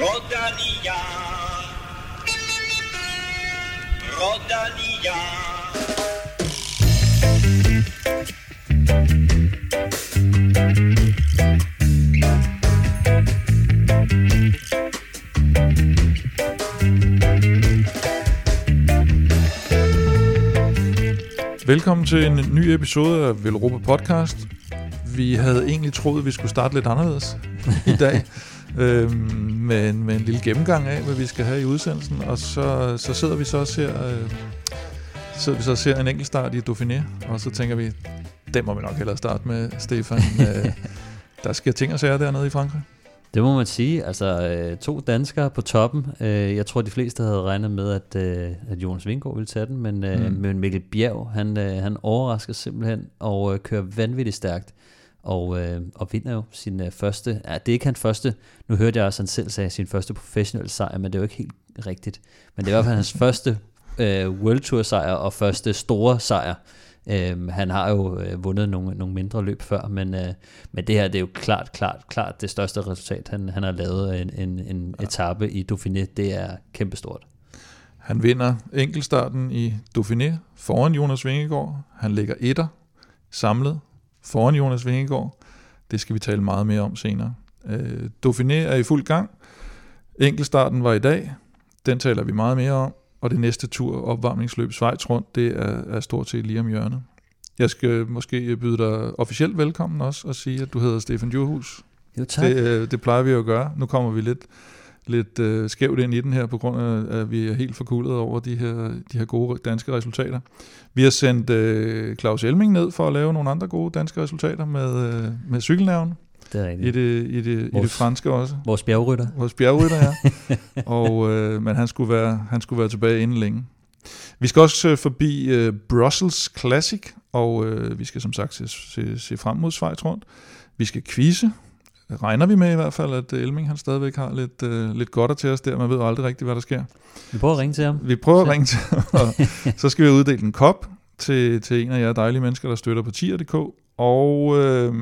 Rodalia. Rodalia. Velkommen til en ny episode af Velropa Podcast. Vi havde egentlig troet, at vi skulle starte lidt anderledes i dag, øhm, med, en, med en lille gennemgang af, hvad vi skal have i udsendelsen, og så, så sidder vi så og ser, øh, så sidder vi så og ser en enkelt start i Dauphiné, og så tænker vi, den må vi nok hellere starte med, Stefan. øh, der sker ting og sager dernede i Frankrig. Det må man sige. Altså øh, to danskere på toppen. Øh, jeg tror, de fleste havde regnet med, at, øh, at Jonas Vingård ville tage den, men, mm. men Mikkel Bjerg, han, han overrasker simpelthen og kører vanvittigt stærkt. Og, og vinder jo sin første, ja, det er ikke hans første, nu hørte jeg også, han selv sagde sin første professionelle sejr, men det er jo ikke helt rigtigt. Men det er i hvert fald hans første uh, World Tour sejr og første store sejr. Øhm, han har jo øh, vundet nogle, nogle mindre løb før, men, øh, men det her det er jo klart, klart, klart det største resultat, han, han har lavet en, en, en ja. etape i Dauphiné. Det er kæmpestort. Han vinder enkeltstarten i Dauphiné foran Jonas Vingegaard. Han ligger etter samlet foran Jonas Vingegaard. Det skal vi tale meget mere om senere. Øh, Dauphiné er i fuld gang. Enkeltstarten var i dag. Den taler vi meget mere om og det næste tur, opvarmningsløb Schweiz rundt, det er, er stort set lige om hjørnet. Jeg skal måske byde dig officielt velkommen også, og sige, at du hedder Stefan Djurhus. Jo, tak. Det, øh, det plejer vi at gøre. Nu kommer vi lidt, lidt uh, skævt ind i den her, på grund af, at vi er helt forkuldet over de her, de her gode danske resultater. Vi har sendt uh, Claus Elming ned for at lave nogle andre gode danske resultater med, uh, med cykelnævn det er rigtigt. I det, i det, vores, i det franske også. Vores bjergrytter. Vores bjergrytter, ja. og, øh, men han skulle, være, han skulle være tilbage inden længe. Vi skal også øh, forbi øh, Brussels Classic, og øh, vi skal som sagt se, se, se frem mod Schweiz rundt. Vi skal quizze. Regner vi med i hvert fald, at Elming han stadigvæk har lidt, øh, lidt godt til os der. Man ved aldrig rigtigt, hvad der sker. Vi prøver at ringe til ham. Vi prøver at ringe til ham, og så skal vi uddele en kop til, til en af jer dejlige mennesker, der støtter på tier.dk. Og øh,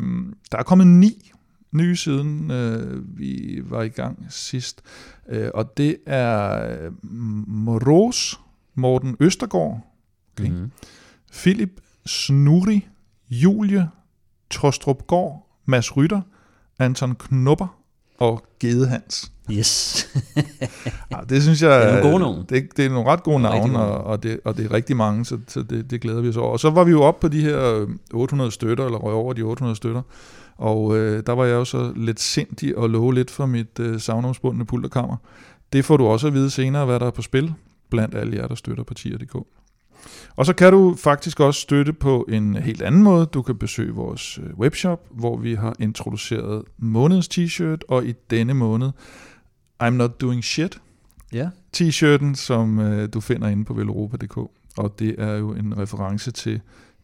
der er kommet ni nye siden øh, vi var i gang sidst. Øh, og det er øh, Moros, Morten Østergaard, okay. mm-hmm. Philip Snuri, Julie Tostrup Gård, Mads Rytter, Anton Knupper og Gede Hans. Yes. ja, det synes jeg det er nogle gode navne. Det, det er nogle ret gode navne, og, og, det, og det er rigtig mange, så, så det, det glæder vi os over. Og så var vi jo oppe på de her 800 støtter, eller røg over de 800 støtter. Og øh, der var jeg jo så lidt sindig og love lidt for mit øh, savnomsbundne pulterkammer. Det får du også at vide senere, hvad der er på spil, blandt alle jer, der støtter partier.dk. Og så kan du faktisk også støtte på en helt anden måde. Du kan besøge vores øh, webshop, hvor vi har introduceret månedens t-shirt, og i denne måned, I'm Not Doing Shit, ja. t-shirten, som øh, du finder inde på veleuropa.dk. Og det er jo en reference til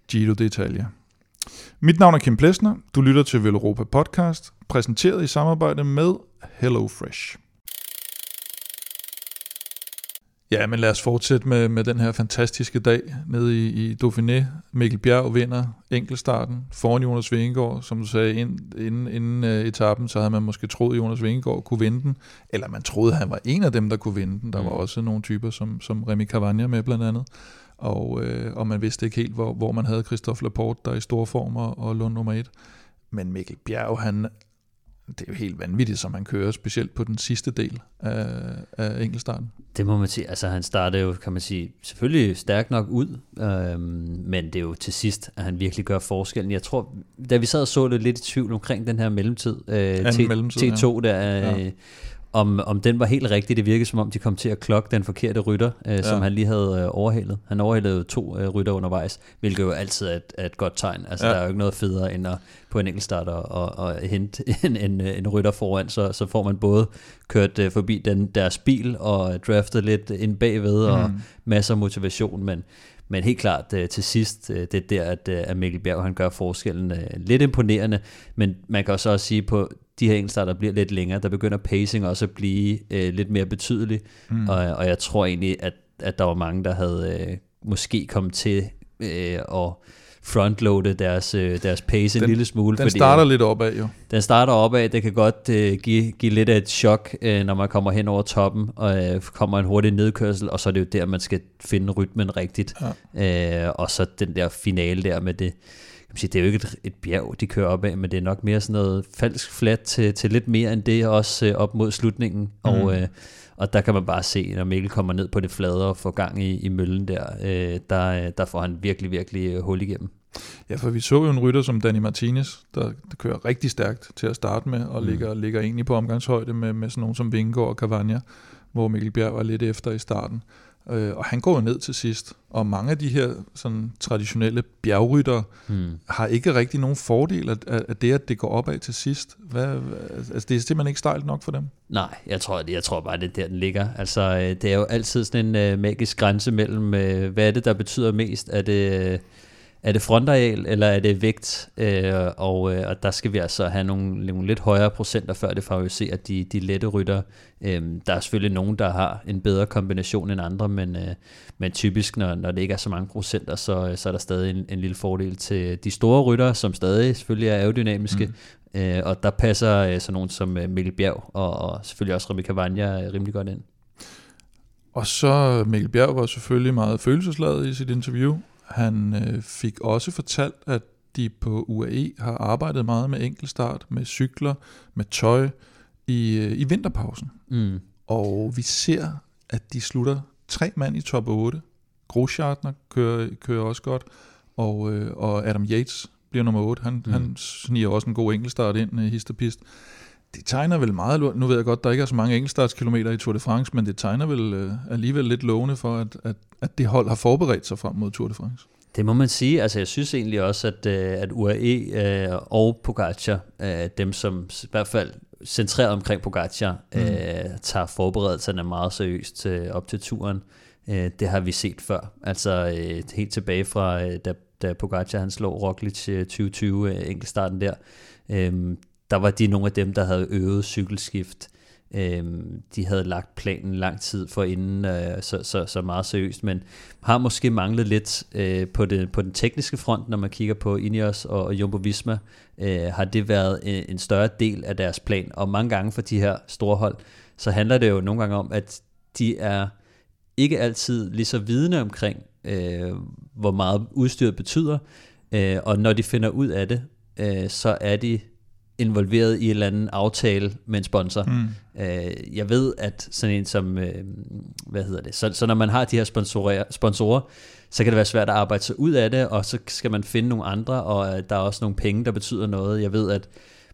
Giro d'Italia. Mit navn er Kim Plesner. Du lytter til Velropa Podcast, præsenteret i samarbejde med HelloFresh. Ja, men lad os fortsætte med, med den her fantastiske dag nede i, i Dauphiné. Mikkel Bjerg vinder enkeltstarten foran Jonas Vingegaard. Som du sagde, ind, inden, inden uh, etappen, så havde man måske troet, at Jonas Vingegaard kunne vinde den. Eller man troede, at han var en af dem, der kunne vinde den. Der mm. var også nogle typer som, som Remy Cavagna med blandt andet og, øh, og man vidste ikke helt, hvor, hvor man havde Christophe Laporte, der er i store former og lå nummer et. Men Mikkel Bjerg, han, det er jo helt vanvittigt, som han kører, specielt på den sidste del af, af enkeltstarten. Det må man sige. Altså han startede jo, kan man sige, selvfølgelig stærkt nok ud, øhm, men det er jo til sidst, at han virkelig gør forskellen. Jeg tror, da vi sad og så det lidt i tvivl omkring den her mellemtid, øh, T, mellemtid T2 ja. der, øh, ja om, om den var helt rigtig. Det virkede som om, de kom til at klokke den forkerte rytter, øh, ja. som han lige havde øh, overhalet. Han overhalede to øh, rytter undervejs, hvilket jo altid er et, er et godt tegn. Altså, ja. der er jo ikke noget federe end at på en enkeltstart og, og, og hente en, en, en rytter foran, så, så får man både kørt øh, forbi den deres bil og draftet lidt ind bagved mm. og masser af motivation, men men helt klart øh, til sidst, øh, det er der, at, øh, at Mikkel Bjerg han gør forskellen øh, lidt imponerende, men man kan også, også sige på de her enkeltstarter bliver lidt længere, der begynder pacing også at blive øh, lidt mere betydelig, mm. og, og jeg tror egentlig, at, at der var mange, der havde øh, måske kommet til øh, at frontloade deres, øh, deres pace den, en lille smule. Den fordi, starter lidt opad jo. Den starter opad, det kan godt øh, give, give lidt af et chok, øh, når man kommer hen over toppen, og øh, kommer en hurtig nedkørsel, og så er det jo der, man skal finde rytmen rigtigt. Ja. Øh, og så den der finale der med det, kan sige, det er jo ikke et, et bjerg, de kører op af, men det er nok mere sådan noget falsk flat til, til lidt mere end det, også øh, op mod slutningen. Mm. Og, øh, og der kan man bare se, når Mikkel kommer ned på det flade og får gang i, i møllen der, øh, der, der får han virkelig, virkelig øh, hul igennem. Ja, for vi så jo en rytter som Danny Martinez, der, der kører rigtig stærkt til at starte med, og mm. ligger, ligger egentlig på omgangshøjde med, med sådan nogen som Vingård og Cavagna, hvor Mikkel Bjerg var lidt efter i starten. Øh, og han går ned til sidst. Og mange af de her sådan, traditionelle bjergrytter hmm. har ikke rigtig nogen fordel af, af det, at det går opad til sidst. Hvad, altså, det er simpelthen ikke stejlt nok for dem. Nej, jeg tror, jeg tror bare, det er der, den ligger. Altså, øh, det er jo altid sådan en uh, magisk grænse mellem, uh, hvad er det, der betyder mest? Er det... Uh, er det frontareal, eller er det vægt? Øh, og, øh, og der skal vi altså have nogle, nogle lidt højere procenter, før det favoriserer de, de lette rytter. Øh, der er selvfølgelig nogen, der har en bedre kombination end andre, men, øh, men typisk, når, når det ikke er så mange procenter, så, så er der stadig en, en lille fordel til de store rytter, som stadig selvfølgelig er aerodynamiske, mm. øh, og der passer øh, sådan nogen som øh, Mikkel Bjerg, og, og selvfølgelig også Remi Cavagna øh, rimelig godt ind. Og så Mikkel Bjerg var selvfølgelig meget følelsesladet i sit interview, han øh, fik også fortalt, at de på UAE har arbejdet meget med enkeltstart, med cykler, med tøj i, øh, i vinterpausen. Mm. Og vi ser, at de slutter tre mand i top 8. Groschartner kører, kører også godt, og, øh, og Adam Yates bliver nummer 8. Han, mm. han sniger også en god enkeltstart ind, øh, hist Det tegner vel meget, nu ved jeg godt, der ikke er så mange enkeltstartskilometer i Tour de France, men det tegner vel øh, alligevel lidt lovende for, at, at, at det hold har forberedt sig frem mod Tour de France. Det må man sige. Altså, jeg synes egentlig også, at, øh, at UAE øh, og Pogacar, øh, dem som i hvert fald centreret omkring Pogacar, mm. øh, tager forberedelserne meget seriøst øh, op til turen. Øh, det har vi set før. Altså øh, helt tilbage fra, øh, da, da Pogacar han slog Roglic 2020 øh, enkeltstarten der. Øh, der var de nogle af dem, der havde øvet cykelskift. Øh, de havde lagt planen lang tid for inden, øh, så, så, så meget seriøst, men har måske manglet lidt øh, på, det, på den tekniske front, når man kigger på Ineos og, og Jumbo Visma, øh, har det været en, en større del af deres plan, og mange gange for de her store hold, så handler det jo nogle gange om, at de er ikke altid lige så vidne omkring, øh, hvor meget udstyret betyder, øh, og når de finder ud af det, øh, så er de involveret i en eller anden aftale med en sponsor. Mm. Øh, jeg ved, at sådan en som, øh, hvad hedder det, så, så når man har de her sponsorer, sponsorer, så kan det være svært at arbejde sig ud af det, og så skal man finde nogle andre, og øh, der er også nogle penge, der betyder noget. Jeg ved, at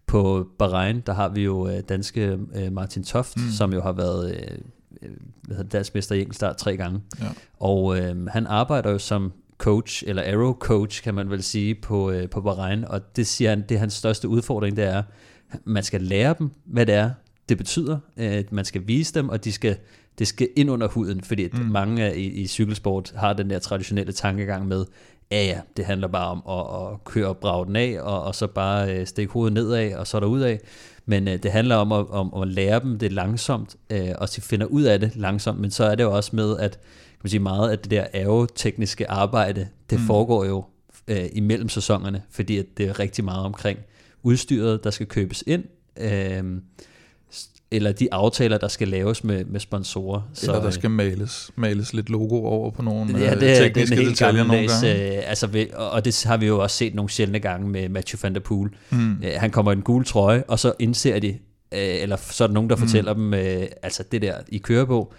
på Bahrain, der har vi jo øh, danske øh, Martin Toft, mm. som jo har været øh, øh hvad hedder det, dansk mester i enkeltstart tre gange. Ja. Og øh, han arbejder jo som coach, eller arrow coach, kan man vel sige, på, øh, på Bahrain, og det siger han, det er hans største udfordring, det er, man skal lære dem, hvad det er, det betyder, øh, man skal vise dem, og de skal, det skal ind under huden, fordi mm. mange i, i cykelsport har den der traditionelle tankegang med, ja ja, det handler bare om at, at køre og brage den af, og, og så bare øh, stikke hovedet nedad, og så der ud af. Men øh, det handler om at, om at lære dem det langsomt, øh, og de finder ud af det langsomt, men så er det jo også med, at man sige, meget af det der aerotekniske arbejde, det mm. foregår jo øh, imellem sæsonerne, fordi at det er rigtig meget omkring udstyret, der skal købes ind, øh, eller de aftaler, der skal laves med, med sponsorer. Så, eller der skal males, males lidt logo over på nogle ja, det, øh, tekniske det er detaljer nogle gange. Øh, altså, og det har vi jo også set nogle sjældne gange med Matthew van der Poel. Mm. Øh, han kommer i en gul trøje, og så indser de, øh, eller så er der nogen, der mm. fortæller dem, øh, altså det der, I kører på,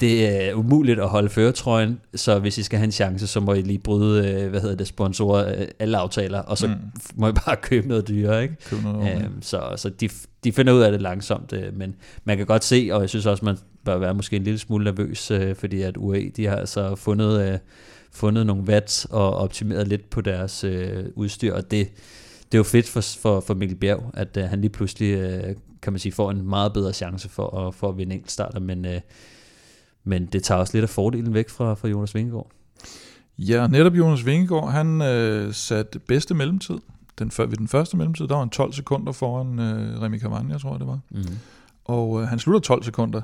det er umuligt at holde føretrøjen, så hvis I skal have en chance, så må I lige bryde, øh, hvad hedder det, sponsorer, øh, alle aftaler, og så mm. må I bare købe noget dyre, ikke? Købe noget øh, så så de, de finder ud af det langsomt, øh, men man kan godt se, og jeg synes også, man bør være måske en lille smule nervøs, øh, fordi at UAE, de har altså fundet, øh, fundet nogle watts og optimeret lidt på deres øh, udstyr, og det, det er jo fedt for, for, for Mikkel Bjerg, at uh, han lige pludselig uh, kan man sige, får en meget bedre chance for at, for at vinde starter, men, øh, men det tager også lidt af fordelen væk fra, fra Jonas Vingegaard. Ja, netop Jonas Vingegaard, han øh, satte bedste mellemtid. Den, ved den første mellemtid, der var han 12 sekunder foran øh, Remy Cavagna, tror jeg det var. Mm. Og øh, han slutter 12 sekunder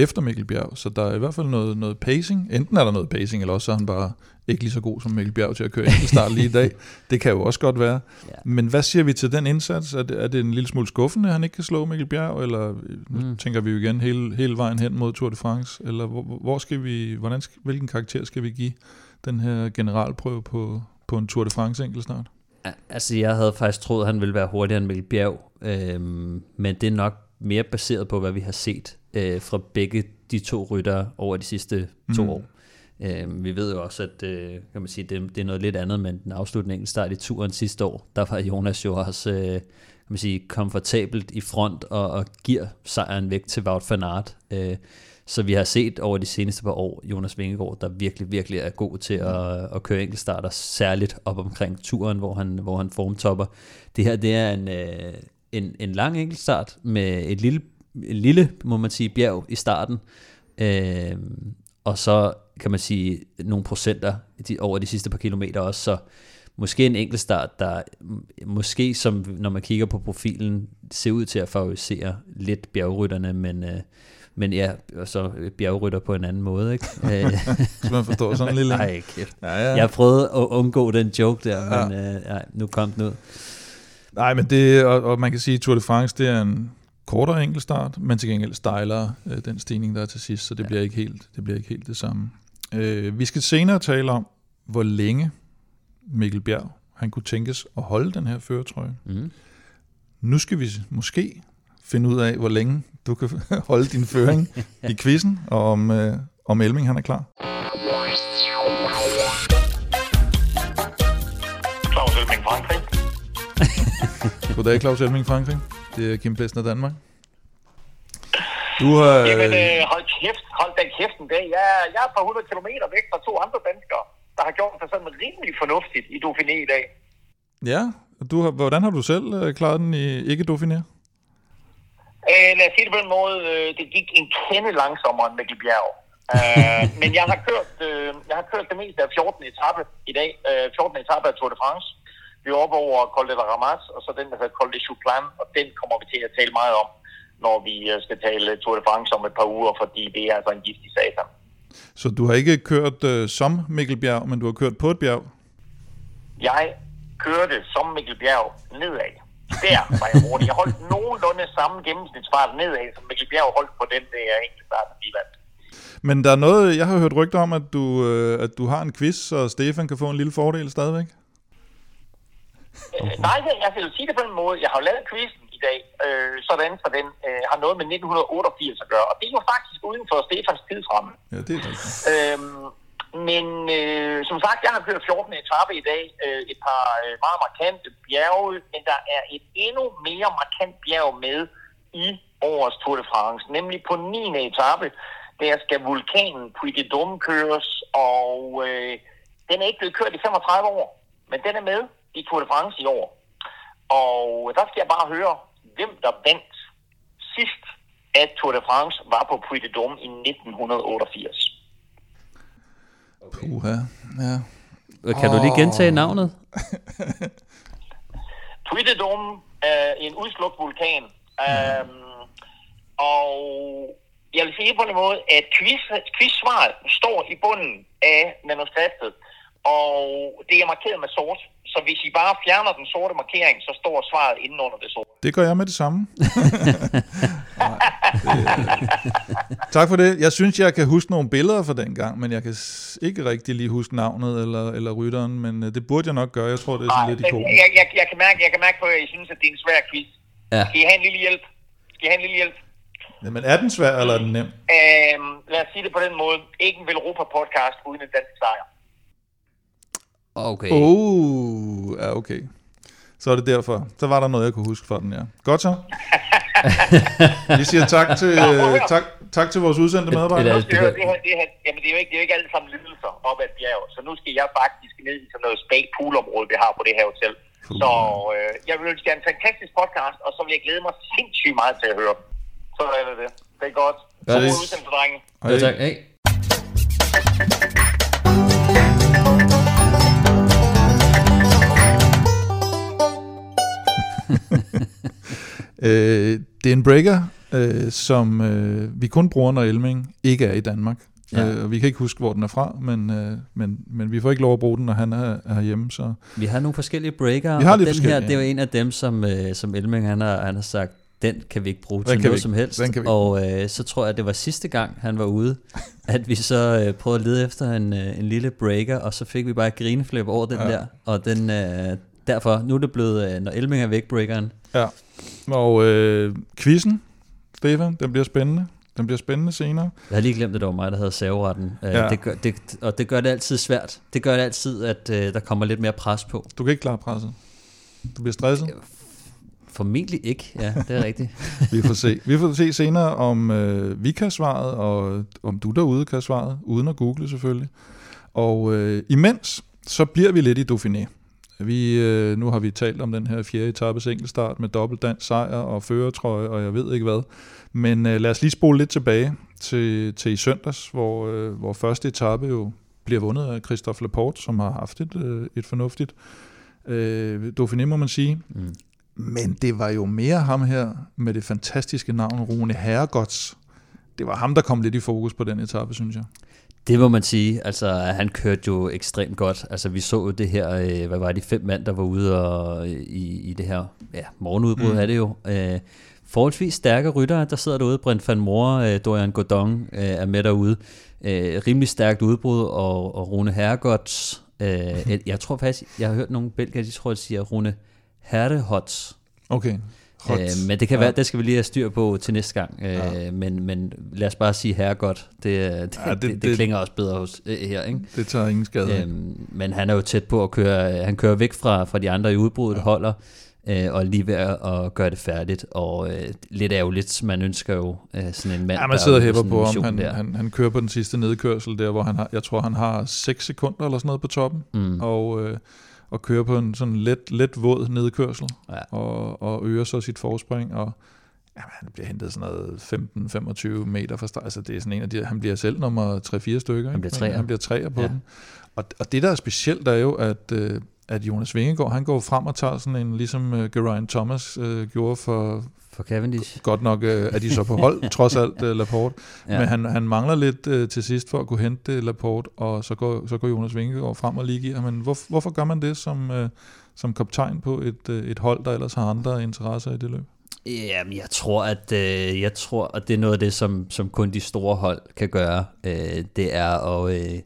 efter Mikkel Bjerg, så der er i hvert fald noget, noget pacing. Enten er der noget pacing, eller også er han bare ikke lige så god som Mikkel Bjerg til at køre start lige i dag. Det kan jo også godt være. Ja. Men hvad siger vi til den indsats? Er det, er det en lille smule skuffende, at han ikke kan slå Mikkel Bjerg, eller mm. tænker vi jo igen hele, hele vejen hen mod Tour de France? Eller hvor, hvor skal vi, hvordan, hvilken karakter skal vi give den her generalprøve på, på en Tour de France enkeltstart? Altså, jeg havde faktisk troet, at han ville være hurtigere end Mikkel Bjerg, øhm, men det er nok mere baseret på, hvad vi har set øh, fra begge de to ryttere over de sidste to mm. år. Øh, vi ved jo også, at øh, kan man sige, det, det er noget lidt andet, men den afslutning start i turen sidste år, der var Jonas jo også øh, kan man sige, komfortabelt i front og, og giver sejren væk til Wout van Aert. Øh, så vi har set over de seneste par år Jonas Vingegaard, der virkelig, virkelig er god til at, at køre enkeltstarter, særligt op omkring turen, hvor han, hvor han formtopper. Det her, det er en, øh, en, en lang enkeltstart med et lille, lille, må man sige, bjerg i starten. Øh, og så kan man sige nogle procenter de, over de sidste par kilometer også, så måske en enkeltstart, der måske som når man kigger på profilen, ser ud til at favorisere lidt bjergrytterne, men øh, men ja, og så bjergrytter på en anden måde, ikke? så man forstår sådan en lille... Nej, kæft. Ja, ja. Jeg prøvede at undgå den joke der, ja. men øh, ja, nu kom den ud. Nej, men det, og, og man kan sige, at Tour de France, det er en kortere enkeltstart, men til gengæld stejlere øh, den stigning, der er til sidst, så det, ja. bliver ikke helt, det bliver ikke helt det samme. Øh, vi skal senere tale om, hvor længe Mikkel Bjerg han kunne tænkes at holde den her føretrøje. Mm. Nu skal vi måske finde ud af, hvor længe du kan holde din føring i quizzen, og om, øh, om Elming han er klar. Claus Elming Frankrig. Goddag, Claus Elming Frankrig. Det er Kim Plesner Danmark. Du har... Jamen, øh, hold kæft, hold da kæft en dag. Jeg, jeg er et par hundrede kilometer væk fra to andre danskere, der har gjort det sådan rimelig fornuftigt i Dauphiné i dag. Ja, du har, hvordan har du selv øh, klaret den i ikke Dauphiné? Øh, lad os sige det på en måde, øh, det gik en kende langsommere end Mikkel Bjerg. øh, men jeg har kørt øh, jeg har kørt det meste af 14. etape i dag. Øh, 14. etape af Tour de France. Vi er oppe over Col de la Ramas, og så den, der hedder Col de Chouplan, og den kommer vi til at tale meget om, når vi øh, skal tale Tour de France om et par uger, fordi det er altså en giftig satan. Så du har ikke kørt øh, som Mikkel Bjerg, men du har kørt på et bjerg? Jeg kørte som Mikkel Bjerg nedad. Der var jeg hurtig. Jeg holdt nogenlunde samme gennemsnitsfart nedad, som Mikkel Bjerg holdt på den der enkeltstart i vandt. Men der er noget, jeg har hørt rygter om, at du, øh, at du har en quiz, så Stefan kan få en lille fordel stadigvæk. Øh, nej, jeg vil sige det på en måde. Jeg har lavet quizzen i dag, øh, sådan for den øh, har noget med 1988 at gøre. Og det er jo faktisk uden for Stefans tidsramme. Ja, det er rigtigt. Øhm, men øh, som sagt, jeg har kørt 14. etape i dag. Øh, et par øh, meget markante bjerge, men der er et endnu mere markant bjerg med i årets Tour de France. Nemlig på 9. etape, der skal vulkanen Puy de Dôme køres, og øh, den er ikke blevet kørt i 35 år, men den er med i Tour de France i år. Og der skal jeg bare høre, hvem der vandt sidst, at Tour de France var på Puy de Dôme i 1988. Puha, ja. Kan oh. du lige gentage navnet? Puy de Dôme er en udslugt vulkan. Mm. Um, og jeg vil sige på en måde, at quiz, quiz-svaret står i bunden af manuskriptet, og det er markeret med sort. Så hvis I bare fjerner den sorte markering, så står svaret inden under det sorte. Det gør jeg med det samme. tak for det. Jeg synes, jeg kan huske nogle billeder fra den gang, men jeg kan ikke rigtig lige huske navnet eller, eller rytteren, men øh, det burde jeg nok gøre. Jeg tror, det er sådan Ej, lidt ikon. Jeg, jeg, jeg, kan mærke, jeg kan mærke på, at I synes, at det er en svær quiz. Ja. Skal I have en lille hjælp? Skal I have en lille hjælp? Jamen, er den svær, eller er den nem? Øhm, lad os sige det på den måde. Ikke en Velropa-podcast uden en dansk sejr. Okay. Oh, ja, okay. Så er det derfor. Så var der noget, jeg kunne huske fra den, ja. Godt så. Vi siger tak til, tak, tak til vores udsendte medarbejdere. Det, det, det, det, det, jamen, det, er jo ikke, det er jo ikke alle sammen lidelser op ad bjerg, så nu skal jeg faktisk ned i sådan noget spag poolområde, vi har på det her hotel. Så øh, jeg vil ønske jer en fantastisk podcast, og så vil jeg glæde mig sindssygt meget til at høre Så er det det. Det er godt. Så god udsendelse, drenge. Hej. tak. Hej. Øh, det er en breaker, øh, som øh, vi kun bruger, når Elming ikke er i Danmark. Ja. Øh, og vi kan ikke huske, hvor den er fra, men, øh, men, men vi får ikke lov at bruge den, når han er, er hjemme. Så. Vi har nogle forskellige breaker, vi har og den her, det er jo en af dem, som, øh, som Elming han har, han har sagt, den kan vi ikke bruge den til noget som helst. Og øh, så tror jeg, det var sidste gang, han var ude, at vi så øh, prøvede at lede efter en, øh, en lille breaker, og så fik vi bare et grineflip over den ja. der. Og den, øh, derfor, nu er det blevet, øh, når Elming er væk, breakeren. Ja, og øh, quizzen, Stefan, den bliver spændende. Den bliver spændende senere. Jeg har lige glemt, at det var mig, der havde serveretten. Øh, ja. Det gør, det, og det gør det altid svært. Det gør det altid, at uh, der kommer lidt mere pres på. Du kan ikke klare presset. Du bliver stresset. Formentlig ikke, ja, det er rigtigt. vi får se. Vi får se senere, om øh, vi kan svaret, og om du derude kan svaret, uden at google selvfølgelig. Og øh, imens, så bliver vi lidt i Dauphiné. Vi, øh, nu har vi talt om den her fjerde etappes enkeltstart med dobbelt dansk sejr og førertrøje, og jeg ved ikke hvad. Men øh, lad os lige spole lidt tilbage til, til i søndags, hvor, øh, hvor første etape jo bliver vundet af Christophe Laporte, som har haft et, øh, et fornuftigt øh, Dauphiné, må man sige. Mm. Men det var jo mere ham her med det fantastiske navn Rune Herregods. Det var ham, der kom lidt i fokus på den etape, synes jeg. Det må man sige. Altså, han kørte jo ekstremt godt. Altså, vi så jo det her, øh, hvad var de fem mand, der var ude og, i, i det her ja, morgenudbrud, mm. er det jo. Øh, forholdsvis stærke ryttere, der sidder derude. Brent van Moor, øh, Dorian Godon øh, er med derude. Øh, rimelig stærkt udbrud, og, og Rune Herregods, øh, jeg tror faktisk, jeg har hørt nogle belgier, de tror, at siger Rune Herrehots. Okay. Øh, men det kan ja. være, det skal vi lige have styr på til næste gang. Øh, ja. men, men lad os bare sige herre godt. Det, det, ja, det, det, det, klinger også bedre hos, øh, her. Ikke? Det tager ingen skade. Øh, men han er jo tæt på at køre, han kører væk fra, fra de andre i udbruddet, ja. holder øh, og lige ved at gøre det færdigt. Og øh, lidt ærgerligt, man ønsker jo øh, sådan en mand, ja, man sidder hæpper på ham. Han, han, han kører på den sidste nedkørsel der, hvor han har, jeg tror, han har 6 sekunder eller sådan noget på toppen. Mm. Og... Øh, og kører på en sådan let, let våd nedkørsel, ja. og, og øger så sit forspring, og ja, han bliver hentet sådan noget 15-25 meter fra start. Altså det er sådan en af de, han bliver selv nummer 3-4 stykker. Han bliver træer. Han bliver træer på ja. den. Og, og det, der er specielt, er jo, at, øh, at Jonas Vingegaard, han går frem og tager sådan en, ligesom uh, Geraint Thomas uh, gjorde for, for Cavendish. Godt nok uh, er de så på hold, trods alt, uh, Laporte. Ja. Men han, han mangler lidt uh, til sidst for at kunne hente uh, Laporte, og så går, så går Jonas Vingegaard frem og lige giver. Men hvor, hvorfor gør man det som, uh, som kaptajn på et, uh, et hold, der ellers har andre interesser i det løb? Jamen, jeg tror, at øh, jeg tror, at det er noget af det, som, som kun de store hold kan gøre. Øh, det er at, øh,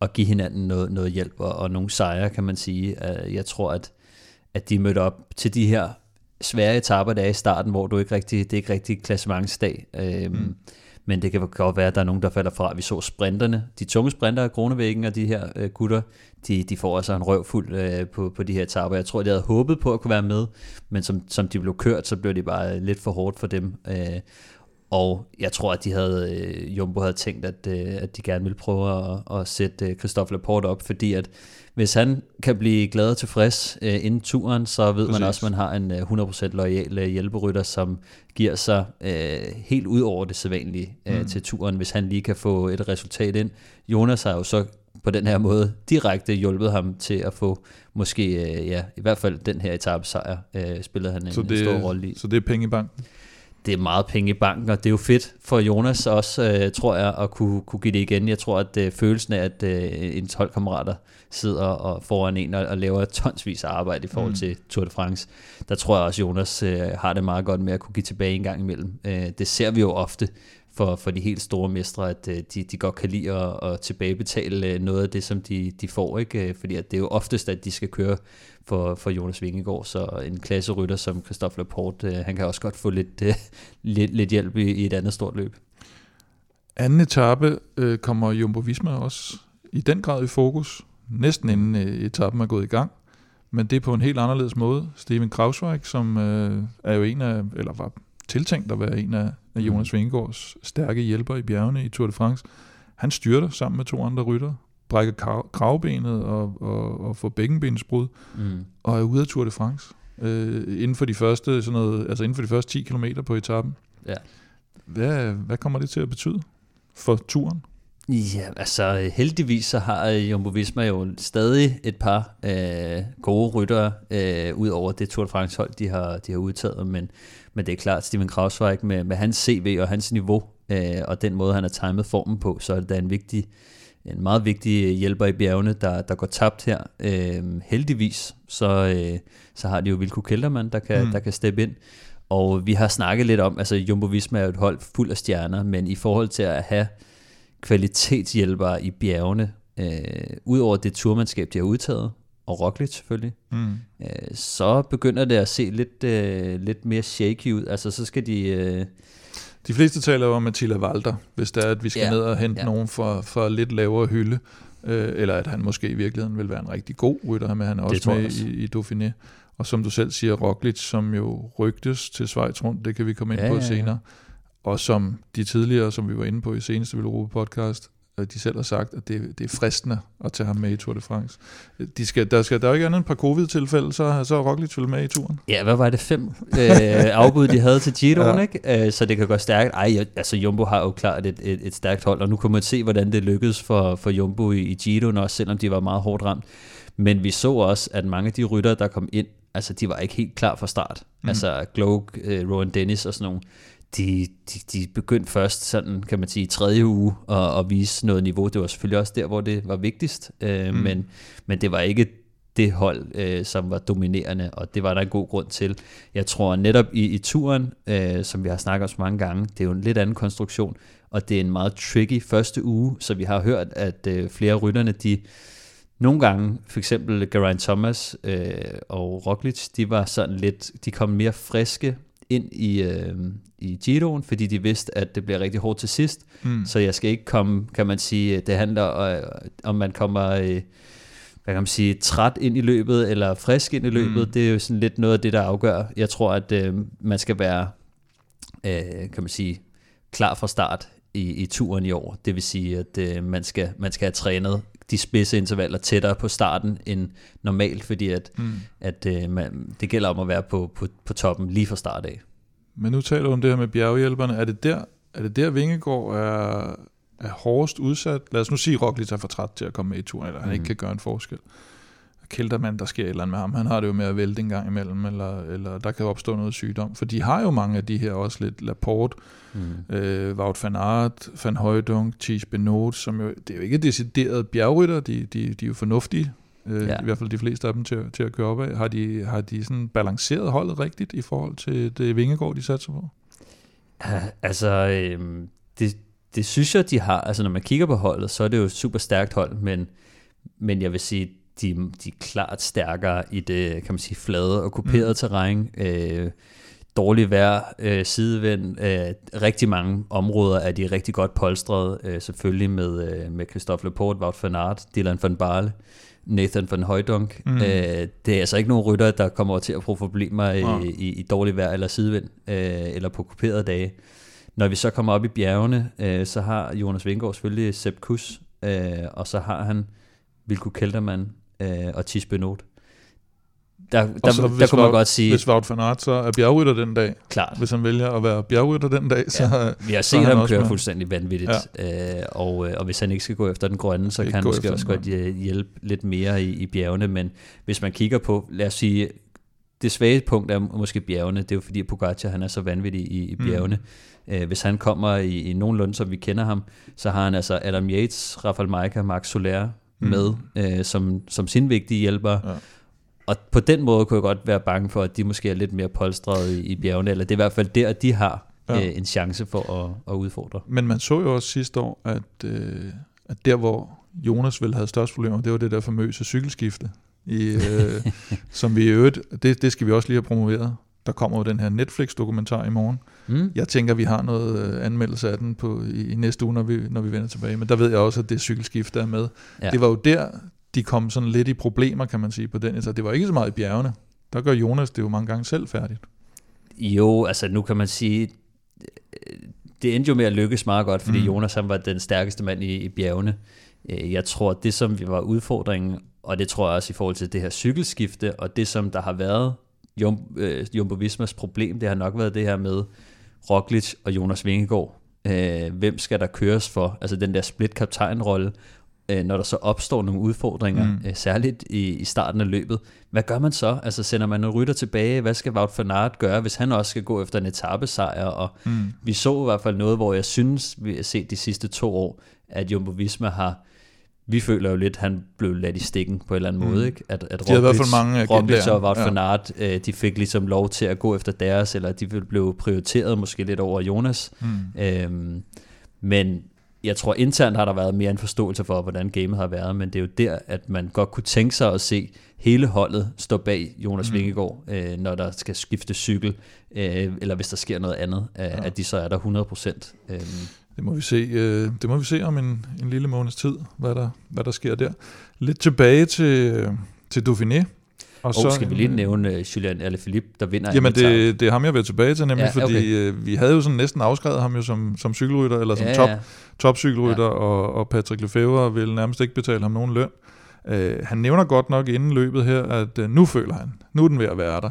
at give hinanden noget, noget hjælp og, og nogle sejre, kan man sige. Øh, jeg tror, at, at de mødte op til de her svære etaper, der er i starten, hvor du ikke rigtig, det er ikke rigtig klassementsdag. Øhm, mm. Men det kan godt være, at der er nogen, der falder fra. Vi så sprinterne, de tunge sprinter af Kronevæggen og de her øh, gutter, de, de får altså en røvfuld øh, på, på de her etaper. Jeg tror, de havde håbet på at kunne være med, men som, som de blev kørt, så blev det bare lidt for hårdt for dem. Øh, og jeg tror, at de havde, øh, Jumbo havde tænkt, at, øh, at de gerne ville prøve at, at sætte øh, Christophe Laporte op, fordi at hvis han kan blive glad og tilfreds øh, inden turen, så ved Præcis. man også, at man har en øh, 100% lojal øh, hjælperytter, som giver sig øh, helt ud over det sædvanlige øh, mm. til turen, hvis han lige kan få et resultat ind. Jonas har jo så på den her måde direkte hjulpet ham til at få måske, øh, ja, i hvert fald den her etape sejr, øh, spillede han en, så det, en stor rolle i. Så det er penge i banken? Det er meget penge i banken, og det er jo fedt for Jonas også, øh, tror jeg, at kunne, kunne give det igen. Jeg tror, at øh, følelsen af, at øh, en 12-kammerater sidder og foran en og, og laver tonsvis af arbejde i forhold mm. til Tour de France, der tror jeg også, at Jonas øh, har det meget godt med at kunne give tilbage en gang imellem. Øh, det ser vi jo ofte for, for de helt store mestre, at øh, de, de godt kan lide at, at tilbagebetale øh, noget af det, som de, de får. ikke øh, Fordi at det er jo oftest, at de skal køre for, for Jonas Vingegaard, så en klasserytter som Christophe Laporte, han kan også godt få lidt, lidt, lidt hjælp i, i et andet stort løb. Anden etape øh, kommer Jumbo Visma også i den grad i fokus, næsten inden øh, etappen er gået i gang, men det er på en helt anderledes måde. Steven Krausweig, som øh, er jo en af, eller var tiltænkt at være en af, af Jonas mm. Vingegaards stærke hjælper i bjergene i Tour de France. Han styrter sammen med to andre rytter, brækker kravbenet og, og, og får bækkenbensbrud, mm. og er ude af Tour de France. Øh, inden for de første sådan noget, altså inden for de første 10 km på etappen. Ja. Hvad, hvad kommer det til at betyde for turen? Ja, altså heldigvis så har Jumbo Visma jo stadig et par øh, gode ryttere, øh, ud over det Tour de France hold, de har, de har udtaget, men, men det er klart, Steven Krausweig med, med hans CV og hans niveau, øh, og den måde, han har timet formen på, så er det da en vigtig, en meget vigtig hjælper i bjergene, der, der går tabt her. Øh, heldigvis, så, øh, så har de jo Vilko Keltermann, der kan, mm. der kan steppe ind. Og vi har snakket lidt om, altså Jumbo Visma er jo et hold fuld af stjerner, men i forhold til at have kvalitetshjælpere i bjergene, øh, udover det turmandskab, de har udtaget, og Roglic selvfølgelig, mm. øh, så begynder det at se lidt, øh, lidt mere shaky ud. Altså så skal de... Øh, de fleste taler jo om Attila Walter, hvis det er, at vi skal ja, ned og hente ja. nogen for, for lidt lavere hylde, øh, eller at han måske i virkeligheden vil være en rigtig god rytter, men han er også med også. i, i Dauphiné. Og som du selv siger, Roglic, som jo rygtes til Schweiz rundt, det kan vi komme ind ja, på ja, ja. senere. Og som de tidligere, som vi var inde på i seneste Velropa podcast, de selv har sagt, at det, det er fristende at tage ham med i Tour de France. De skal, der, skal, der er jo ikke andet end et par covid-tilfælde, så, så er Roglic vel med i turen. Ja, hvad var det? Fem øh, afbud, de havde til Giroen, ja. ikke? Øh, så det kan gå stærkt. Ej, altså Jumbo har jo klart et, et, et stærkt hold, og nu kan man se, hvordan det lykkedes for, for Jumbo i, i Giroen også, selvom de var meget hårdt ramt. Men vi så også, at mange af de rytter, der kom ind, altså de var ikke helt klar fra start. Mm. Altså Glow, øh, Rowan Dennis og sådan nogle, de, de, de begyndte først sådan, kan man sige, i tredje uge at, at vise noget niveau. Det var selvfølgelig også der, hvor det var vigtigst, øh, mm. men, men det var ikke det hold, øh, som var dominerende, og det var der en god grund til. Jeg tror netop i, i turen, øh, som vi har snakket om så mange gange, det er jo en lidt anden konstruktion, og det er en meget tricky første uge, så vi har hørt, at øh, flere rytterne, de nogle gange, for eksempel Geraint Thomas øh, og Roglic, de var sådan lidt, de kom mere friske ind i, øh, i Giroen, fordi de vidste, at det bliver rigtig hårdt til sidst. Mm. Så jeg skal ikke komme, kan man sige, det handler øh, om man kommer, øh, hvad kan man sige, træt ind i løbet, eller frisk ind i løbet. Mm. Det er jo sådan lidt noget af det, der afgør. Jeg tror, at øh, man skal være, øh, kan man sige, klar fra start i, i turen i år. Det vil sige, at øh, man, skal, man skal have trænet de spidse intervaller tættere på starten end normalt, fordi at, mm. at øh, man, det gælder om at være på, på, på toppen lige fra start af. Men nu taler du om det her med bjerghjælperne. Er det der, er det der Vingegaard er, er hårdest udsat? Lad os nu sige, at Roglic er for træt til at komme med i turen, eller han mm. ikke kan gøre en forskel. Keltermann, der sker et eller andet med ham, han har det jo med at vælte en gang imellem, eller, eller der kan opstå noget sygdom. For de har jo mange af de her også lidt Laporte, mm. øh, Wout van Aert, Van Højdung, Thies Benot, som jo, det er jo ikke decideret bjergrytter, de, de, de er jo fornuftige, øh, ja. i hvert fald de fleste af dem til, til at køre op af. Har de, har de sådan balanceret holdet rigtigt i forhold til det Vingegård, de satser på? Ja, altså, øh, det, det synes jeg, de har. Altså, når man kigger på holdet, så er det jo et super stærkt hold, men, men jeg vil sige, de, de er klart stærkere i det, kan man sige, flade og kuperede mm. terræn. Øh, dårlig vejr, øh, sidevind, øh, rigtig mange områder er de rigtig godt polstret, øh, selvfølgelig med, øh, med Christophe Laporte, Wout van Aert, Dylan van Barle, Nathan van Højdunk. Mm. Øh, det er altså ikke nogen rytter, der kommer til at få problemer i, ja. i, i dårlig vejr eller sidevind, øh, eller på kuperede dage. Når vi så kommer op i bjergene, øh, så har Jonas Vingård selvfølgelig Sepp Kuss, øh, og så har han Vilko Keltermann, øh, og Tis Benot. Der, der, så, der kunne man godt sige... Hvis Wout van Aert så er bjergrytter den dag, klart. hvis han vælger at være bjergrytter den dag, så ja, Vi har set ham køre med. fuldstændig vanvittigt, ja. øh, og, øh, og hvis han ikke skal gå efter den grønne, så kan han måske også godt øh, hjælpe lidt mere i, i bjergene, men hvis man kigger på, lad os sige, det svage punkt er måske bjergene, det er jo fordi Pogacar han er så vanvittig i, i mm. bjergene. Mm. Øh, hvis han kommer i, i nogenlunde, som vi kender ham, så har han altså Adam Yates, Rafael Majka, Max Soler, mm. med øh, som, som sin vigtige hjælper. Ja. Og på den måde kunne jeg godt være bange for, at de måske er lidt mere polstrede i, i bjergene, eller det er i hvert fald der, de har ja. øh, en chance for at, at udfordre. Men man så jo også sidste år, at, øh, at der hvor Jonas ville have størst problemer, det var det der famøse cykelskifte, i, øh, som vi i øvrigt, det, det skal vi også lige have promoveret. Der kommer jo den her Netflix-dokumentar i morgen, Mm. Jeg tænker, vi har noget øh, anmeldelse af den på, i, i næste uge, når vi, når vi vender tilbage. Men der ved jeg også, at det cykelskift der er med. Ja. Det var jo der, de kom sådan lidt i problemer, kan man sige, på den. Så det var ikke så meget i bjergene. Der gør Jonas det jo mange gange selv færdigt. Jo, altså nu kan man sige, det endte jo med at lykkes meget godt, fordi mm. Jonas han var den stærkeste mand i, i bjergene. Øh, jeg tror, det som var udfordringen, og det tror jeg også i forhold til det her cykelskifte, og det som der har været øh, Jumbo Vismas problem, det har nok været det her med, Roglic og Jonas Vingegaard. Øh, hvem skal der køres for? Altså den der split kaptajnrolle. øh, når der så opstår nogle udfordringer, mm. øh, særligt i, i starten af løbet. Hvad gør man så? Altså sender man en rytter tilbage? Hvad skal Wout van Aert gøre, hvis han også skal gå efter en etappesejr? Og mm. vi så i hvert fald noget, hvor jeg synes, vi har set de sidste to år, at Jumbo Visma har vi føler jo lidt, at han blev ladt i stikken på en eller anden mm. måde. Ikke? At, at de havde i hvert fald mange Roglic og Wout ja. van Aert, øh, de fik ligesom lov til at gå efter deres, eller de blev prioriteret måske lidt over Jonas. Mm. Øhm, men jeg tror internt har der været mere en forståelse for, hvordan gamet har været, men det er jo der, at man godt kunne tænke sig at se hele holdet stå bag Jonas mm. Vingegaard, øh, når der skal skifte cykel, øh, eller hvis der sker noget andet, øh, ja. at de så er der 100%. Øh. Det må vi se, øh, det må vi se om en, en lille måneds tid, hvad der, hvad der sker der. Lidt tilbage til, til Dauphiné, og så skal vi lige nævne uh, Julian Alaphilippe, der vinder Jamen det, det er ham, jeg vil tilbage til, nemlig ja, okay. fordi uh, vi havde jo sådan næsten afskrevet ham jo som, som cykelrytter, eller som ja, top, ja. top cykelrytter, ja. og, og Patrick Lefebvre ville nærmest ikke betale ham nogen løn. Uh, han nævner godt nok inden løbet her, at uh, nu føler han, nu er den ved at være der.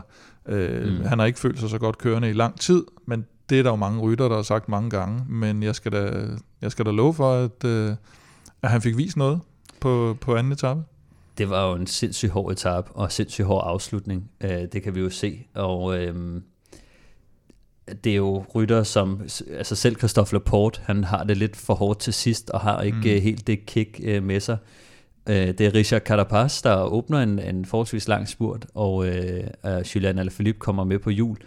Uh, mm. Han har ikke følt sig så godt kørende i lang tid, men det er der jo mange rytter, der har sagt mange gange, men jeg skal da, jeg skal da love for, at, uh, at han fik vist noget på, på anden etape det var jo en sindssygt hård etap og sindssygt hård afslutning. Øh, det kan vi jo se. Og øh, det er jo rytter som, altså selv Christophe Laporte, han har det lidt for hårdt til sidst, og har ikke mm. Øh, helt det kick øh, med sig. Øh, det er Richard Carapaz, der åbner en, en forholdsvis lang spurt, og øh, Julian Alaphilippe kommer med på hjul,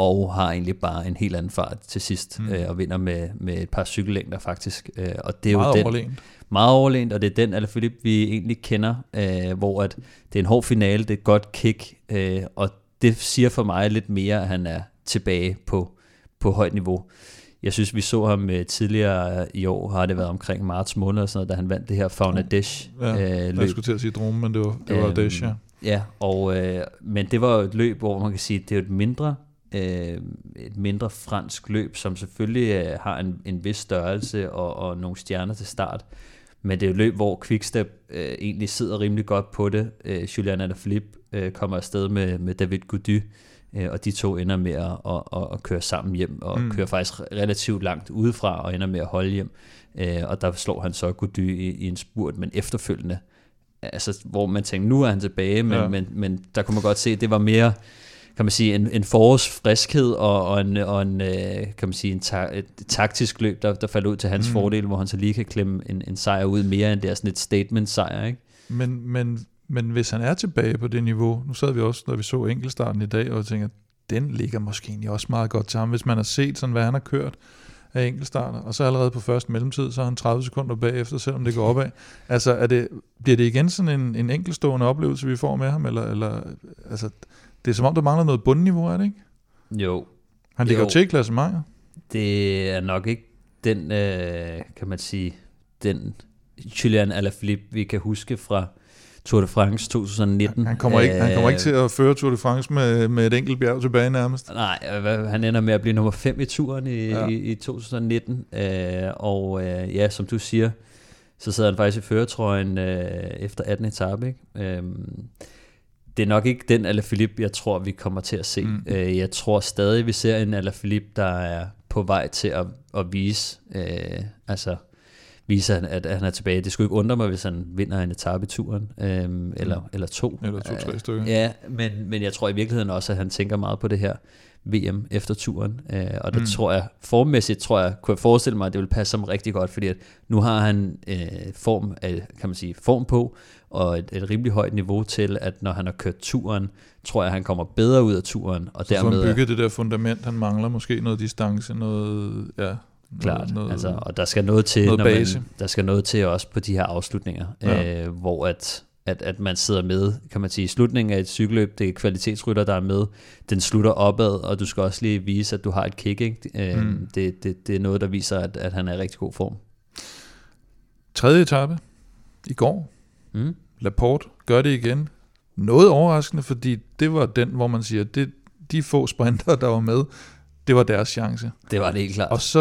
og har egentlig bare en helt anden fart til sidst, mm. øh, og vinder med, med et par cykellængder faktisk. Øh, og det er Meget jo den, overlænt meget overlænt, og det er den Alaphilippe, vi egentlig kender, øh, hvor at det er en hård finale, det er et godt kick, øh, og det siger for mig lidt mere, at han er tilbage på, på højt niveau. Jeg synes, vi så ham øh, tidligere i år, har det været omkring marts måned, sådan noget, da han vandt det her Fauna Dash ja, øh, løb. Jeg skulle til at sige drone, men det var, det var øhm, Dash, ja. Ja, og, øh, men det var et løb, hvor man kan sige, det er et mindre øh, et mindre fransk løb, som selvfølgelig øh, har en, en vis størrelse og, og nogle stjerner til start. Men det er jo løb, hvor Quickstep øh, egentlig sidder rimelig godt på det. Øh, Julian Alaphilippe øh, kommer afsted med, med David Gody, øh, og de to ender med at, at, at, at køre sammen hjem, og mm. kører faktisk relativt langt udefra, og ender med at holde hjem. Øh, og der slår han så Gody i, i en spurt, men efterfølgende, altså, hvor man tænker, nu er han tilbage, men, ja. men, men der kunne man godt se, at det var mere kan man sige, en, en forårsfriskhed og, og en, og en øh, kan man sige, en ta- et taktisk løb, der, der falder ud til hans mm. fordel, hvor han så lige kan klemme en, en sejr ud mere, end det er sådan et statement-sejr, ikke? Men, men, men hvis han er tilbage på det niveau, nu sad vi også, når vi så enkeltstarten i dag, og tænker, den ligger måske egentlig også meget godt til ham, hvis man har set sådan, hvad han har kørt af enkeltstarter, og så allerede på første mellemtid, så er han 30 sekunder bagefter, selvom det går opad. Altså, er det, bliver det igen sådan en, en enkeltstående oplevelse, vi får med ham, eller, eller altså, det er som om, der mangler noget bundniveau, er det ikke? Jo. Han ligger jo til i klassementet. Det er nok ikke den, øh, kan man sige, den Julian Alaphilippe, vi kan huske fra Tour de France 2019. Han kommer ikke, han kommer ikke til at føre Tour de France med, med et enkelt bjerg tilbage nærmest. Nej, han ender med at blive nummer 5 i turen i, ja. i, i 2019. Øh, og øh, ja, som du siger, så sidder han faktisk i føretrøjen øh, efter 18 etape. Ikke? Øh, det er nok ikke den Alaphilippe, jeg tror, vi kommer til at se. Mm. Øh, jeg tror stadig, vi ser en Alaphilippe, der er på vej til at, at vise, øh, altså vise, at, at han er tilbage. Det skulle ikke undre mig, hvis han vinder en etape i turen, øh, eller, mm. eller to. Eller to-tre stykker. Ja, men, men jeg tror i virkeligheden også, at han tænker meget på det her VM efter turen. Øh, og der mm. tror jeg, formmæssigt tror jeg, kunne jeg forestille mig, at det vil passe som rigtig godt, fordi at nu har han øh, form, af, kan man sige, form på, og et, et rimelig højt niveau til, at når han har kørt turen, tror jeg, han kommer bedre ud af turen. Og så dermed, så han bygget det der fundament, han mangler måske noget distance, noget, ja, Klart, noget, altså, og der skal noget til, noget når man, der skal noget til også på de her afslutninger, ja. øh, hvor at, at, at man sidder med, kan man sige, i slutningen af et cykelløb, det er kvalitetsrytter, der er med, den slutter opad, og du skal også lige vise, at du har et kick, ikke? Øh, mm. det, det, det er noget, der viser, at, at han er i rigtig god form. Tredje etape i går, Mm. Laporte gør det igen. Noget overraskende, fordi det var den, hvor man siger, det, de få sprinter, der var med, det var deres chance. Det var det helt klart. Og så,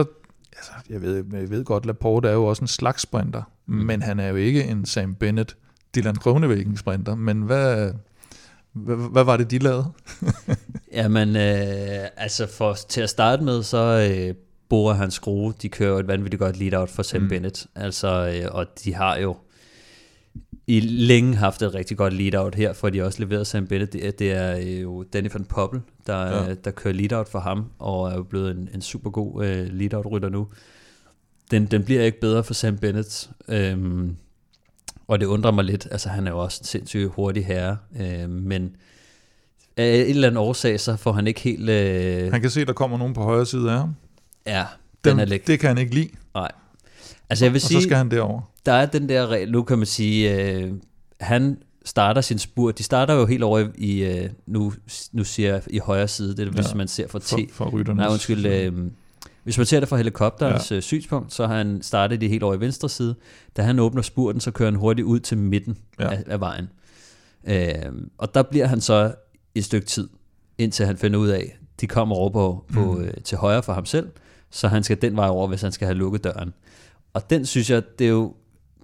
altså, jeg ved, jeg ved godt, Laporte er jo også en slags sprinter, mm. men han er jo ikke en Sam Bennett, Dylan Kronevæggen sprinter, men hvad, hvad, hvad var det, de lavede? Jamen, øh, altså for, til at starte med, så øh, Bora hans skrue, de kører et vanvittigt godt lead-out for Sam mm. Bennett, altså, øh, og de har jo i længe haft et rigtig godt lead-out her, for de også leveret Sam Bennett. Det, det er jo Danny van Poppel, der, ja. der kører lead-out for ham, og er jo blevet en, en super god uh, lead-out-rytter nu. Den, den bliver ikke bedre for Sam Bennett, øhm, og det undrer mig lidt. Altså, han er jo også en sindssygt hurtig herre, øh, men af et eller andet årsag, så får han ikke helt... Øh... Han kan se, der kommer nogen på højre side af ham. Ja, den, den er læk. Det kan han ikke lide. Nej. Altså jeg vil og sige... så skal han derover. Der er den der regel, nu kan man sige, øh, han starter sin spurt. De starter jo helt over i, øh, nu, nu siger jeg i højre side, det er, hvis ja, man ser fra T. For, for. Nej, undskyld. Øh, hvis man ser det fra helikopterens ja. Øh, synspunkt, så har han startet det helt over i venstre side. Da han åbner spurten, så kører han hurtigt ud til midten ja. af, af vejen. Øh, og der bliver han så et stykke tid, indtil han finder ud af, de kommer over på, på mm. øh, til højre for ham selv, så han skal den vej over, hvis han skal have lukket døren. Og den synes jeg, det er jo,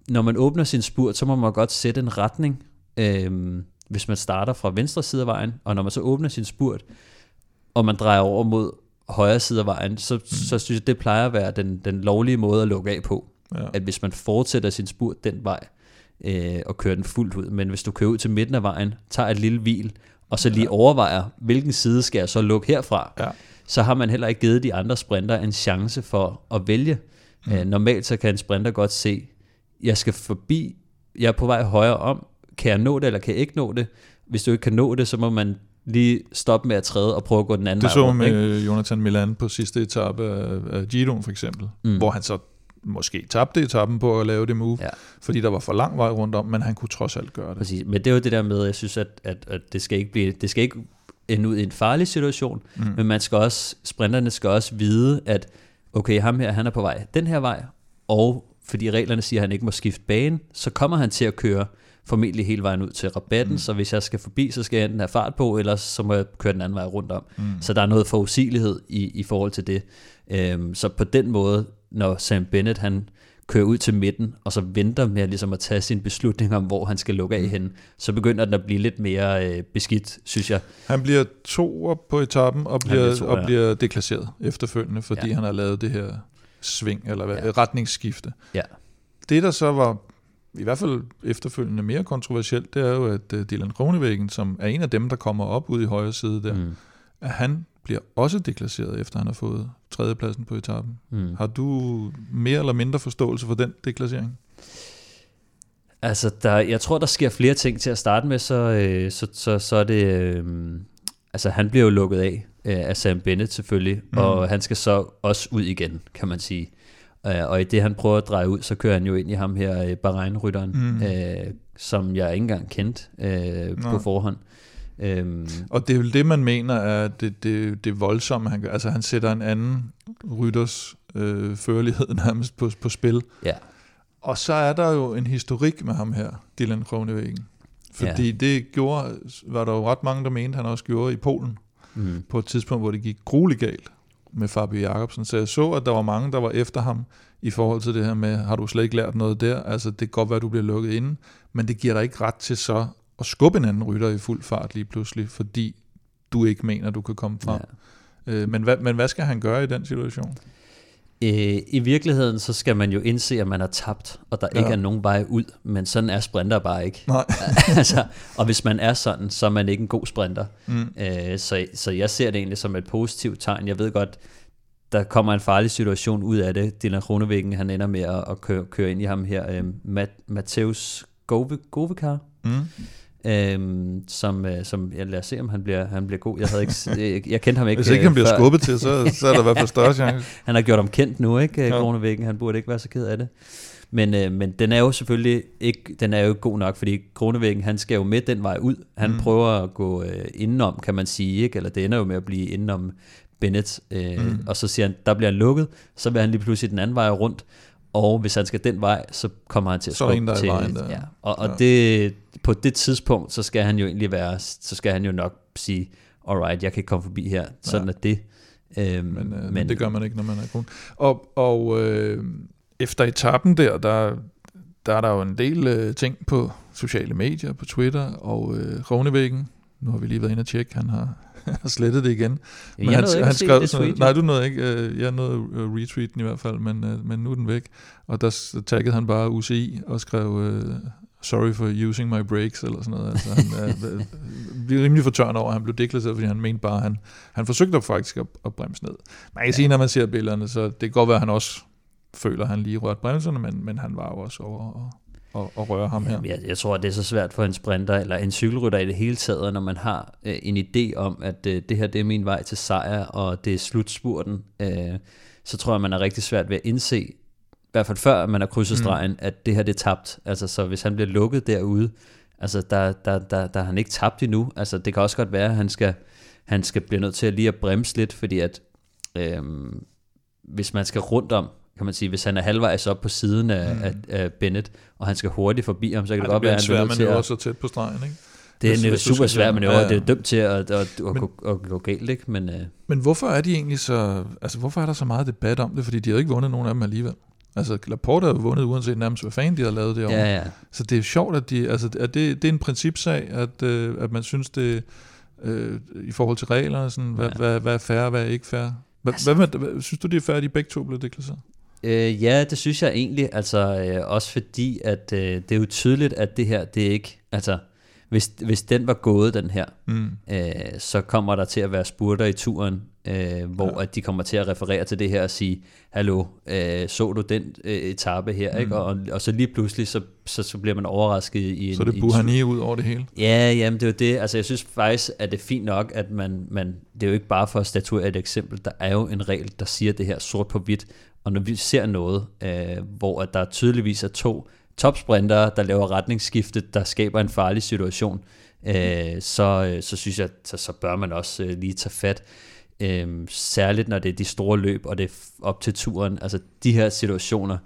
når man åbner sin spurt, så må man godt sætte en retning, øh, hvis man starter fra venstre side af vejen, og når man så åbner sin spurt, og man drejer over mod højre side af vejen, så, mm. så synes jeg, det plejer at være den, den lovlige måde at lukke af på. Ja. At hvis man fortsætter sin spurt den vej, øh, og kører den fuldt ud, men hvis du kører ud til midten af vejen, tager et lille hvil, og så lige ja. overvejer, hvilken side skal jeg så lukke herfra, ja. så har man heller ikke givet de andre sprinter en chance for at vælge. Mm. Øh, normalt så kan en sprinter godt se, jeg skal forbi, jeg er på vej højere om, kan jeg nå det, eller kan jeg ikke nå det? Hvis du ikke kan nå det, så må man lige stoppe med at træde og prøve at gå den anden det vej. Det så med ikke? Jonathan Milan på sidste etape af, af Giroen for eksempel, mm. hvor han så måske tabte etappen på at lave det move, ja. fordi der var for lang vej rundt om, men han kunne trods alt gøre det. Præcis, men det er jo det der med, jeg synes, at, at, at det skal ikke blive, det skal ikke ende ud i en farlig situation, mm. men man skal også, sprinterne skal også vide, at okay, ham her, han er på vej den her vej, og fordi reglerne siger, at han ikke må skifte bane, så kommer han til at køre formentlig hele vejen ud til rabatten, mm. så hvis jeg skal forbi, så skal jeg enten have fart på, eller så må jeg køre den anden vej rundt om. Mm. Så der er noget forudsigelighed i, i forhold til det. Øhm, så på den måde, når Sam Bennett han kører ud til midten, og så venter med ligesom at tage sin beslutning om, hvor han skal lukke af mm. hen, så begynder den at blive lidt mere øh, beskidt, synes jeg. Han bliver to på etappen og bliver, bliver og bliver deklasseret efterfølgende, fordi ja. han har lavet det her sving, eller ja. retningsskifte. Ja. Det, der så var i hvert fald efterfølgende mere kontroversielt, det er jo, at uh, Dylan Kronevæggen, som er en af dem, der kommer op ud i højre side der, mm. at han bliver også deklasseret, efter han har fået tredjepladsen på etappen. Mm. Har du mere eller mindre forståelse for den deklassering? Altså, der, jeg tror, der sker flere ting til at starte med, så, øh, så, så, så er det... Øh, altså, han bliver jo lukket af øh, af Sam Bennett selvfølgelig, mm. og han skal så også ud igen, kan man sige. Øh, og i det, han prøver at dreje ud, så kører han jo ind i ham her, øh, Bahrein-rytteren, mm. øh, som jeg ikke engang kendte øh, på forhånd. Øhm. Og det er jo det, man mener er det, det, det voldsomme, han gør. Altså han sætter en anden rytters øh, førlighed nærmest på, på spil. Ja. Og så er der jo en historik med ham her, Dylan Kronevæggen. Fordi ja. det gjorde, var der jo ret mange, der mente, han også gjorde i Polen. Mm. På et tidspunkt, hvor det gik grueligt galt med Fabio Jacobsen. Så jeg så, at der var mange, der var efter ham i forhold til det her med, har du slet ikke lært noget der? Altså, det kan godt være, at du bliver lukket inde, men det giver dig ikke ret til så at skubbe en anden rytter i fuld fart lige pludselig, fordi du ikke mener, du kan komme frem. Ja. Øh, men, hvad, men hvad skal han gøre i den situation? Øh, I virkeligheden, så skal man jo indse, at man har tabt, og der ja. ikke er nogen vej ud, men sådan er sprinter bare ikke. Nej. altså, og hvis man er sådan, så er man ikke en god sprinter. Mm. Øh, så, så jeg ser det egentlig som et positivt tegn. Jeg ved godt, der kommer en farlig situation ud af det. Dylan Kronevæggen, han ender med at, at køre, køre ind i ham her. Øh, Mat, Mateus Govekar. Mm øhm, som, øh, som ja, lad os se, om han bliver, han bliver god. Jeg, havde ikke, jeg, jeg kendte ham ikke Hvis ikke han bliver før. skubbet til, så, så er der i hvert fald større chance. han har gjort ham kendt nu, ikke, ja. Kronevæggen. Han burde ikke være så ked af det. Men, øh, men den er jo selvfølgelig ikke, den er jo god nok, fordi Kronevæggen, han skal jo med den vej ud. Han mm. prøver at gå øh, indenom, kan man sige, ikke? eller det ender jo med at blive indenom Bennett, øh, mm. og så siger han, der bliver han lukket, så vil han lige pludselig den anden vej rundt, og hvis han skal den vej, så kommer han til at skubbe til. Vejen, der. Ja. Og, og ja. det, på det tidspunkt, så skal han jo egentlig være, så skal han jo nok sige, alright, jeg kan komme forbi her. Sådan ja. er det. Øhm, men, øh, men det gør man ikke, når man er kun. Og, og øh, efter etappen der, der, der er der jo en del øh, ting på sociale medier, på Twitter og øh, Rovnevæggen. Nu har vi lige været inde og tjekke, han har har slettet det igen. Men jeg han, han skrev det tweet, nej, du nåede ikke. Øh, jeg nåede uh, retweet den i hvert fald, men, uh, men nu er den væk. Og der taggede han bare UCI og skrev uh, sorry for using my brakes, eller sådan noget. Altså, han er, bliver rimelig fortørnet over, at han blev deklasseret, fordi han mente bare, at han, han forsøgte faktisk at, at bremse ned. Man kan ja. sige, når man ser billederne, så det kan godt være, at han også føler, at han lige rørte bremserne, men, men han var jo også over og, og, og røre ham her. Jeg, jeg tror, det er så svært for en sprinter, eller en cykelrytter i det hele taget, når man har øh, en idé om, at øh, det her det er min vej til sejr, og det er slutspurten, øh, så tror jeg, man er rigtig svært ved at indse, hvert fald før man har krydset mm. stregen, mm. at det her det er tabt. Altså, så hvis han bliver lukket derude, altså, der, der, der, der er han ikke tabt endnu. Altså, det kan også godt være, at han skal, han skal blive nødt til at lige at bremse lidt, fordi at øh, hvis man skal rundt om, kan man sige, hvis han er halvvejs op på siden af, mm. af, af Bennett, og han skal hurtigt forbi ham, så kan det, det godt være, at han er nødt til at... så tæt på stregen, ikke? Det er en super svær manøvre, ja, ja. det er dømt til at, at, at, men, at, at gå galt, ikke? Men, uh... men hvorfor er de egentlig så, altså hvorfor er der så meget debat om det? Fordi de har ikke vundet nogen af dem alligevel. Altså Laporte har vundet uanset nærmest hvad fanden de har lavet det Ja, ja. Så det er sjovt, at de, altså at det, det er en principsag, at, øh, at man synes det, øh, i forhold til reglerne, sådan, hvad, ja. hvad, hvad er fair, hvad er ikke fair? Hvad, altså, hvad, hvad, synes du, det er fair, at de begge to blev deklasseret? Øh, ja, det synes jeg egentlig, altså øh, også fordi, at øh, det er jo tydeligt, at det her, det er ikke, altså hvis, hvis den var gået, den her, mm. øh, så kommer der til at være spurter i turen, øh, hvor ja. at de kommer til at referere til det her og sige, hallo, øh, så du den øh, etape her, mm. ikke? Og, og så lige pludselig, så, så, så bliver man overrasket i en... Så det Buhani ud over det hele? Ja, jamen det er jo det. Altså jeg synes faktisk, at det er fint nok, at man, man det er jo ikke bare for at statuere et eksempel, der er jo en regel, der siger det her sort på hvidt, og når vi ser noget, øh, hvor at der tydeligvis er to topsprintere, der laver retningsskifte, der skaber en farlig situation, øh, så, øh, så synes jeg, så, så bør man også øh, lige tage fat. Øh, særligt når det er de store løb, og det er op til turen. Altså de her situationer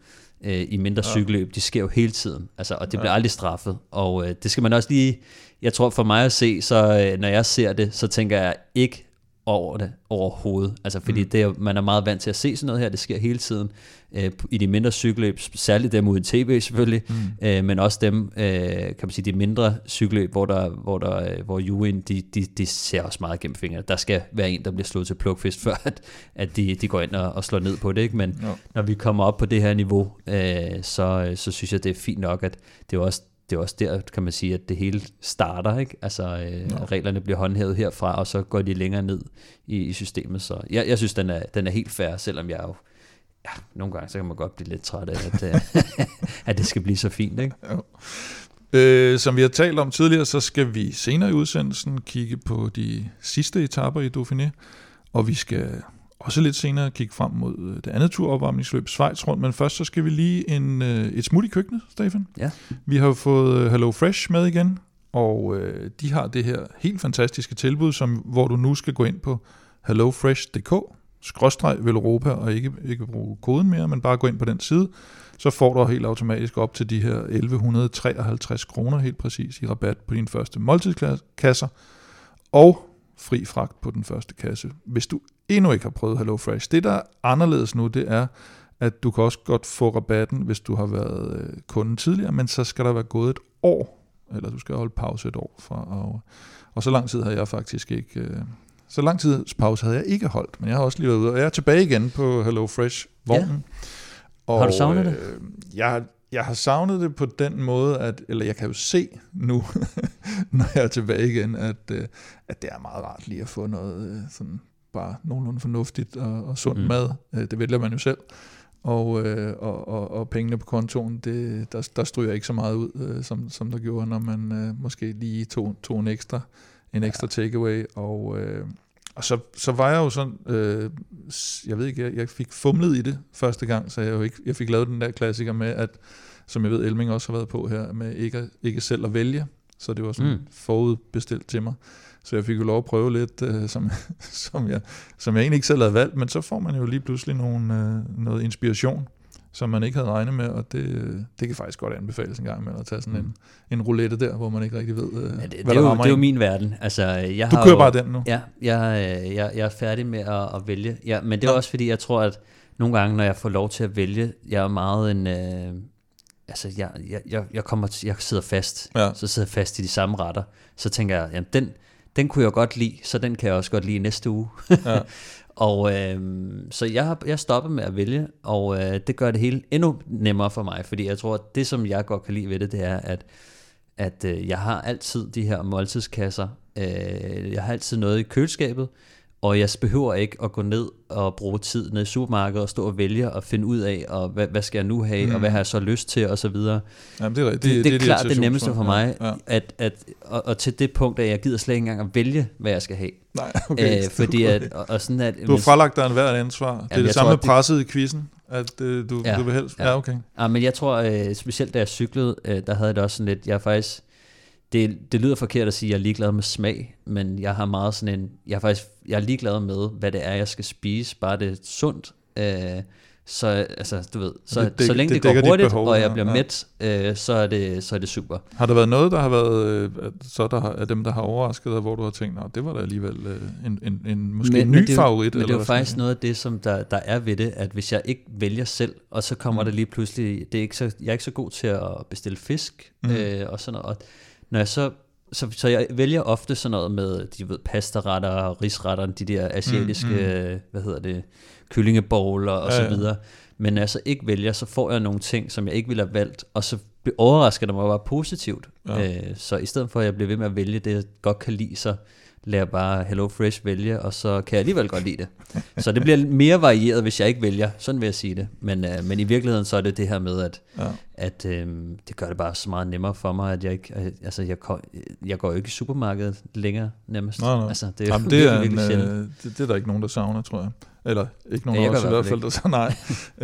øh, i mindre ja. cykelløb, de sker jo hele tiden, altså, og det ja. bliver aldrig straffet. Og øh, det skal man også lige, jeg tror for mig at se, så øh, når jeg ser det, så tænker jeg ikke, over det overhovedet. Altså fordi mm. det man er meget vant til at se sådan noget her, det sker hele tiden øh, i de mindre cykelløb, særligt dem uden tv selvfølgelig, mm. øh, men også dem, øh, kan man sige, de mindre cykelløb, hvor der, hvor der, øh, hvor juryen, de, de, de ser også meget gennem fingrene. Der skal være en, der bliver slået til plukfisk, før at, at de, de går ind og, og slår ned på det, ikke? men no. når vi kommer op på det her niveau, øh, så, så synes jeg, det er fint nok, at det er også det er også der, kan man sige, at det hele starter, ikke? Altså, øh, reglerne bliver håndhævet herfra, og så går de længere ned i, i systemet. Så jeg, jeg synes, den er, den er helt fair, selvom jeg jo, ja, nogle gange, så kan man godt blive lidt træt af, at, øh, at det skal blive så fint, ikke? Jo. Øh, som vi har talt om tidligere, så skal vi senere i udsendelsen kigge på de sidste etaper i Dauphiné, og vi skal også lidt senere kigge frem mod øh, det andet turopvarmningsløb, Schweiz rundt, men først så skal vi lige en, øh, et smut i køkkenet, Stefan. Ja. Vi har fået øh, Hello Fresh med igen, og øh, de har det her helt fantastiske tilbud, som, hvor du nu skal gå ind på hellofresh.dk, skråstreg Europa, og ikke, ikke bruge koden mere, men bare gå ind på den side, så får du helt automatisk op til de her 1153 kroner helt præcis i rabat på din første måltidskasser, og fri fragt på den første kasse. Hvis du endnu ikke har prøvet HelloFresh, det der er anderledes nu, det er, at du kan også godt få rabatten, hvis du har været øh, kunde tidligere, men så skal der være gået et år, eller du skal holde pause et år. For, og, og så lang tid havde jeg faktisk ikke... Øh, så lang tids pause havde jeg ikke holdt, men jeg har også lige været ude, og jeg er tilbage igen på HelloFresh-vognen. Ja. Og, har du savnet det? Øh, jeg, jeg har savnet det på den måde, at, eller jeg kan jo se nu, når jeg er tilbage igen, at, øh, at det er meget rart lige at få noget øh, sådan bare nogenlunde fornuftigt og, og sund mm. mad. Øh, det vælger man jo selv. Og, og, og, og pengene på kontoen, det, der, der stryger ikke så meget ud, som, som der gjorde, når man måske lige tog, tog en ekstra, en ekstra ja. takeaway. Og, og så, så var jeg jo sådan, øh, jeg ved ikke, jeg, jeg fik fumlet i det første gang, så jeg, jo ikke, jeg fik lavet den der klassiker med, at, som jeg ved, Elming også har været på her, med ikke, ikke selv at vælge. Så det var sådan mm. forudbestilt til mig. Så jeg fik jo lov at prøve lidt, øh, som, som, jeg, som jeg egentlig ikke selv havde valgt, men så får man jo lige pludselig nogle, øh, noget inspiration som man ikke havde regnet med, og det, det kan faktisk godt anbefales en gang med at tage sådan mm. en, en roulette der, hvor man ikke rigtig ved, øh, ja, det, hvad det der er jo, Det er jo min verden. Altså, jeg du har kører jo, bare den nu? Ja, jeg, øh, jeg, jeg er færdig med at, at vælge. Ja, men det er ja. også fordi, jeg tror, at nogle gange, når jeg får lov til at vælge, jeg er meget en... Øh, altså, jeg, jeg, jeg, kommer, jeg sidder fast. Ja. Så sidder jeg fast i de samme retter. Så tænker jeg, jamen den, den kunne jeg godt lide, så den kan jeg også godt lide næste uge. Ja. Og øh, så jeg har jeg stopper med at vælge, og øh, det gør det hele endnu nemmere for mig, fordi jeg tror, at det, som jeg godt kan lide ved det, det er, at, at øh, jeg har altid de her måltidskasser. Øh, jeg har altid noget i køleskabet, og jeg behøver ikke at gå ned og bruge tid ned i supermarkedet og stå og vælge og finde ud af, og hvad, hvad skal jeg nu have, mm. og hvad har jeg så lyst til, og så videre. Jamen, det er Det, det, det, det, er klart det nemmeste for mig, ja, ja. At, at, og, og til det punkt, at jeg gider slet ikke engang at vælge, hvad jeg skal have. Nej, okay. Æ, fordi at, og, og sådan at, du har fralagt dig en hver ansvar. Jamen, det er det samme tror, med presset i quizzen, at øh, du, ja, du vil helst... Ja, ja okay. Ja, men jeg tror, øh, specielt da jeg cyklede, øh, der havde jeg det også sådan lidt, jeg er faktisk det, det lyder forkert at sige, at jeg er ligeglad med smag, men jeg har meget sådan en, jeg er faktisk, jeg er ligeglad med, hvad det er, jeg skal spise, bare det er sundt. Øh, så, altså, du ved, så, det, det, så længe det, det går hurtigt, behov, og jeg bliver ja. mæt, øh, så, er det, så er det super. Har der været noget, der har været, øh, så der har, af dem, der har overrasket dig, hvor du har tænkt, at det var da alligevel øh, en, en, en måske men, en ny men det, favorit? Men eller det er jo faktisk noget af det, som der, der er ved det, at hvis jeg ikke vælger selv, og så kommer mm. der lige pludselig, det er ikke så, jeg er ikke så god til at bestille fisk, mm. øh, og sådan noget, og når jeg så så, så jeg vælger ofte sådan noget med, de ved, pastaretter, risretter, de der asiatiske, mm, mm. hvad hedder det, kyllingebowler og ja, så videre. Men når jeg så ikke vælger, så får jeg nogle ting, som jeg ikke ville have valgt, og så overrasker det mig bare positivt. Ja. Øh, så i stedet for, at jeg bliver ved med at vælge det, jeg godt kan lide, så lader bare Hello Fresh vælge, og så kan jeg alligevel godt lide det. Så det bliver mere varieret, hvis jeg ikke vælger, sådan vil jeg sige det. Men, øh, men i virkeligheden så er det det her med, at, ja. at øh, det gør det bare så meget nemmere for mig, at jeg ikke, altså jeg, jeg går jo ikke i supermarkedet længere nemmest. Nej, nej. Altså, det er, Jamen, det, er en, øh, det, det er der ikke nogen, der savner, tror jeg. Eller ikke nogen af os i hvert fald, der så nej.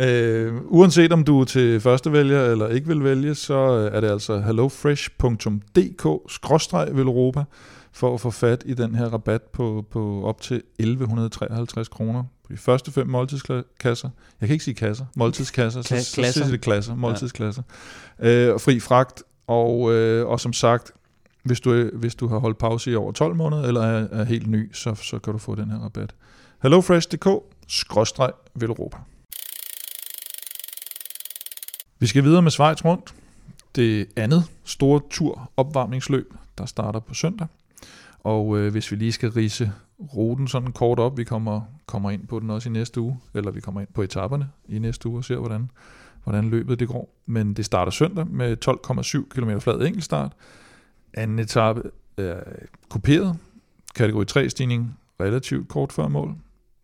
øh, uanset om du er til første vælger eller ikke vil vælge, så er det altså hellofresh.dk-velropa for at få fat i den her rabat på, på op til 1153 kroner på de første fem måltidskasser. Jeg kan ikke sige kasser, måltidskasser, så, så siger det klasser, måltidsklasser. Ja. Øh, og fri fragt, og, øh, og som sagt, hvis du, hvis du har holdt pause i over 12 måneder, eller er, er helt ny, så, så kan du få den her rabat. HelloFresh.dk, skråstreg Velropa. Vi skal videre med Schweiz rundt. Det andet store tur opvarmningsløb, der starter på søndag. Og øh, hvis vi lige skal rise ruten sådan kort op, vi kommer, kommer ind på den også i næste uge, eller vi kommer ind på etaperne i næste uge og ser, hvordan, hvordan løbet det går. Men det starter søndag med 12,7 km flad enkeltstart. Anden etape er kuperet, kategori 3 stigning relativt kort før mål.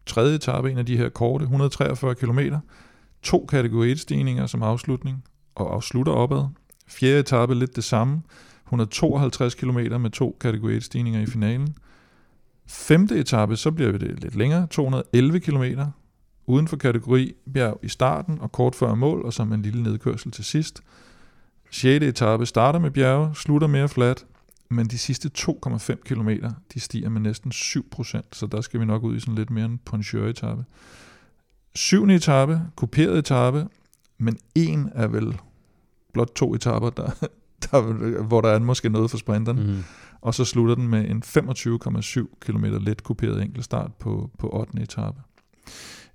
Tredje etape, en af de her korte, 143 km. To kategori 1 stigninger som afslutning, og afslutter opad. Fjerde etape lidt det samme, 152 km med to kategori 1 stigninger i finalen. Femte etape, så bliver det lidt længere, 211 km uden for kategori bjerg i starten og kort før mål, og så med en lille nedkørsel til sidst. 6. etape starter med bjerge, slutter mere fladt, men de sidste 2,5 km, de stiger med næsten 7%, så der skal vi nok ud i sådan lidt mere en poncheur-etape. 7. etape, kuperet etape, men en er vel blot to etaper, der, der, hvor der er måske noget for sprinteren. Mm. Og så slutter den med en 25,7 km let kuperet enkeltstart på, på 8. etape.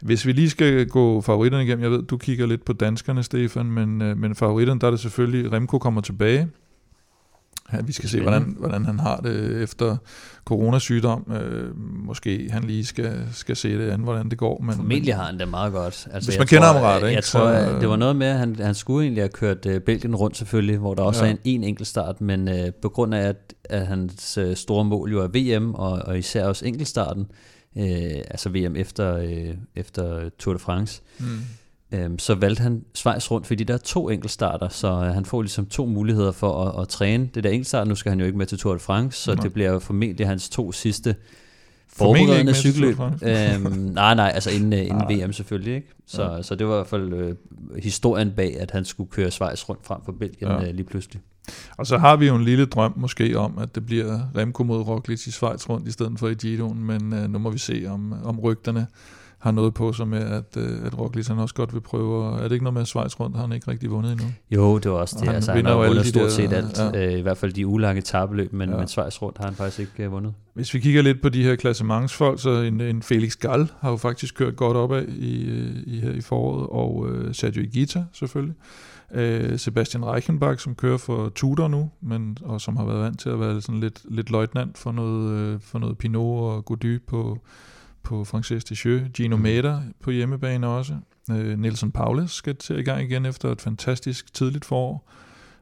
Hvis vi lige skal gå favoritterne igennem, jeg ved, du kigger lidt på danskerne, Stefan, men, øh, men favoritterne, der er det selvfølgelig, Remco kommer tilbage. Ja, vi skal se, hvordan, hvordan han har det efter coronasygdom. Øh, måske han lige skal, skal se det an, hvordan det går. Men, Formentlig har han det meget godt. Altså, hvis man kender tror, ham ret, ikke? Jeg tror, så, det var noget med, at han, han skulle egentlig have kørt uh, Belgien rundt selvfølgelig, hvor der også ja. er en, en enkelt start, men uh, på grund af, at, at hans uh, store mål jo er VM, og, og især også enkeltstarten, uh, altså VM efter, uh, efter Tour de France, mm øhm, så valgte han Schweiz rundt, fordi der er to enkeltstarter, så øh, han får ligesom to muligheder for at, at træne det der enkeltstart. Nu skal han jo ikke med til Tour de France, så Nej. det bliver jo formentlig hans to sidste forberedende cykelløb. øhm, nej, nej, altså inden, uh, inden VM selvfølgelig. Ikke? Så, ja. så det var i hvert fald øh, historien bag, at han skulle køre Schweiz rundt frem for Belgien ja. øh, lige pludselig. Og så har vi jo en lille drøm måske om, at det bliver Remco mod Roglic i Schweiz rundt i stedet for i Giroen, men øh, nu må vi se, om, om rygterne har noget på sig med, at, øh, at Roglic han også godt vil prøve. Er det ikke noget med Schweiz rundt, har han ikke rigtig vundet endnu? Jo, det var også det. Han, altså, han har vundet stort der, set alt. Ja. Øh, I hvert fald de ulange tabeløb, men, ja. men Schweiz rundt har han faktisk ikke uh, vundet. Hvis vi kigger lidt på de her klassementsfolk, så en, en Felix Gall har jo faktisk kørt godt opad i, i, her i foråret, og øh, Sergio Igita selvfølgelig. Øh, Sebastian Reichenbach, som kører for Tudor nu, men, og som har været vant til at være sådan lidt, lidt løjtnant for noget, øh, for noget Pinot og Gody på, på Frances Descheux. Gino mm. På hjemmebane også. Øh, Nelson Paulus skal til i gang igen efter et fantastisk tidligt forår.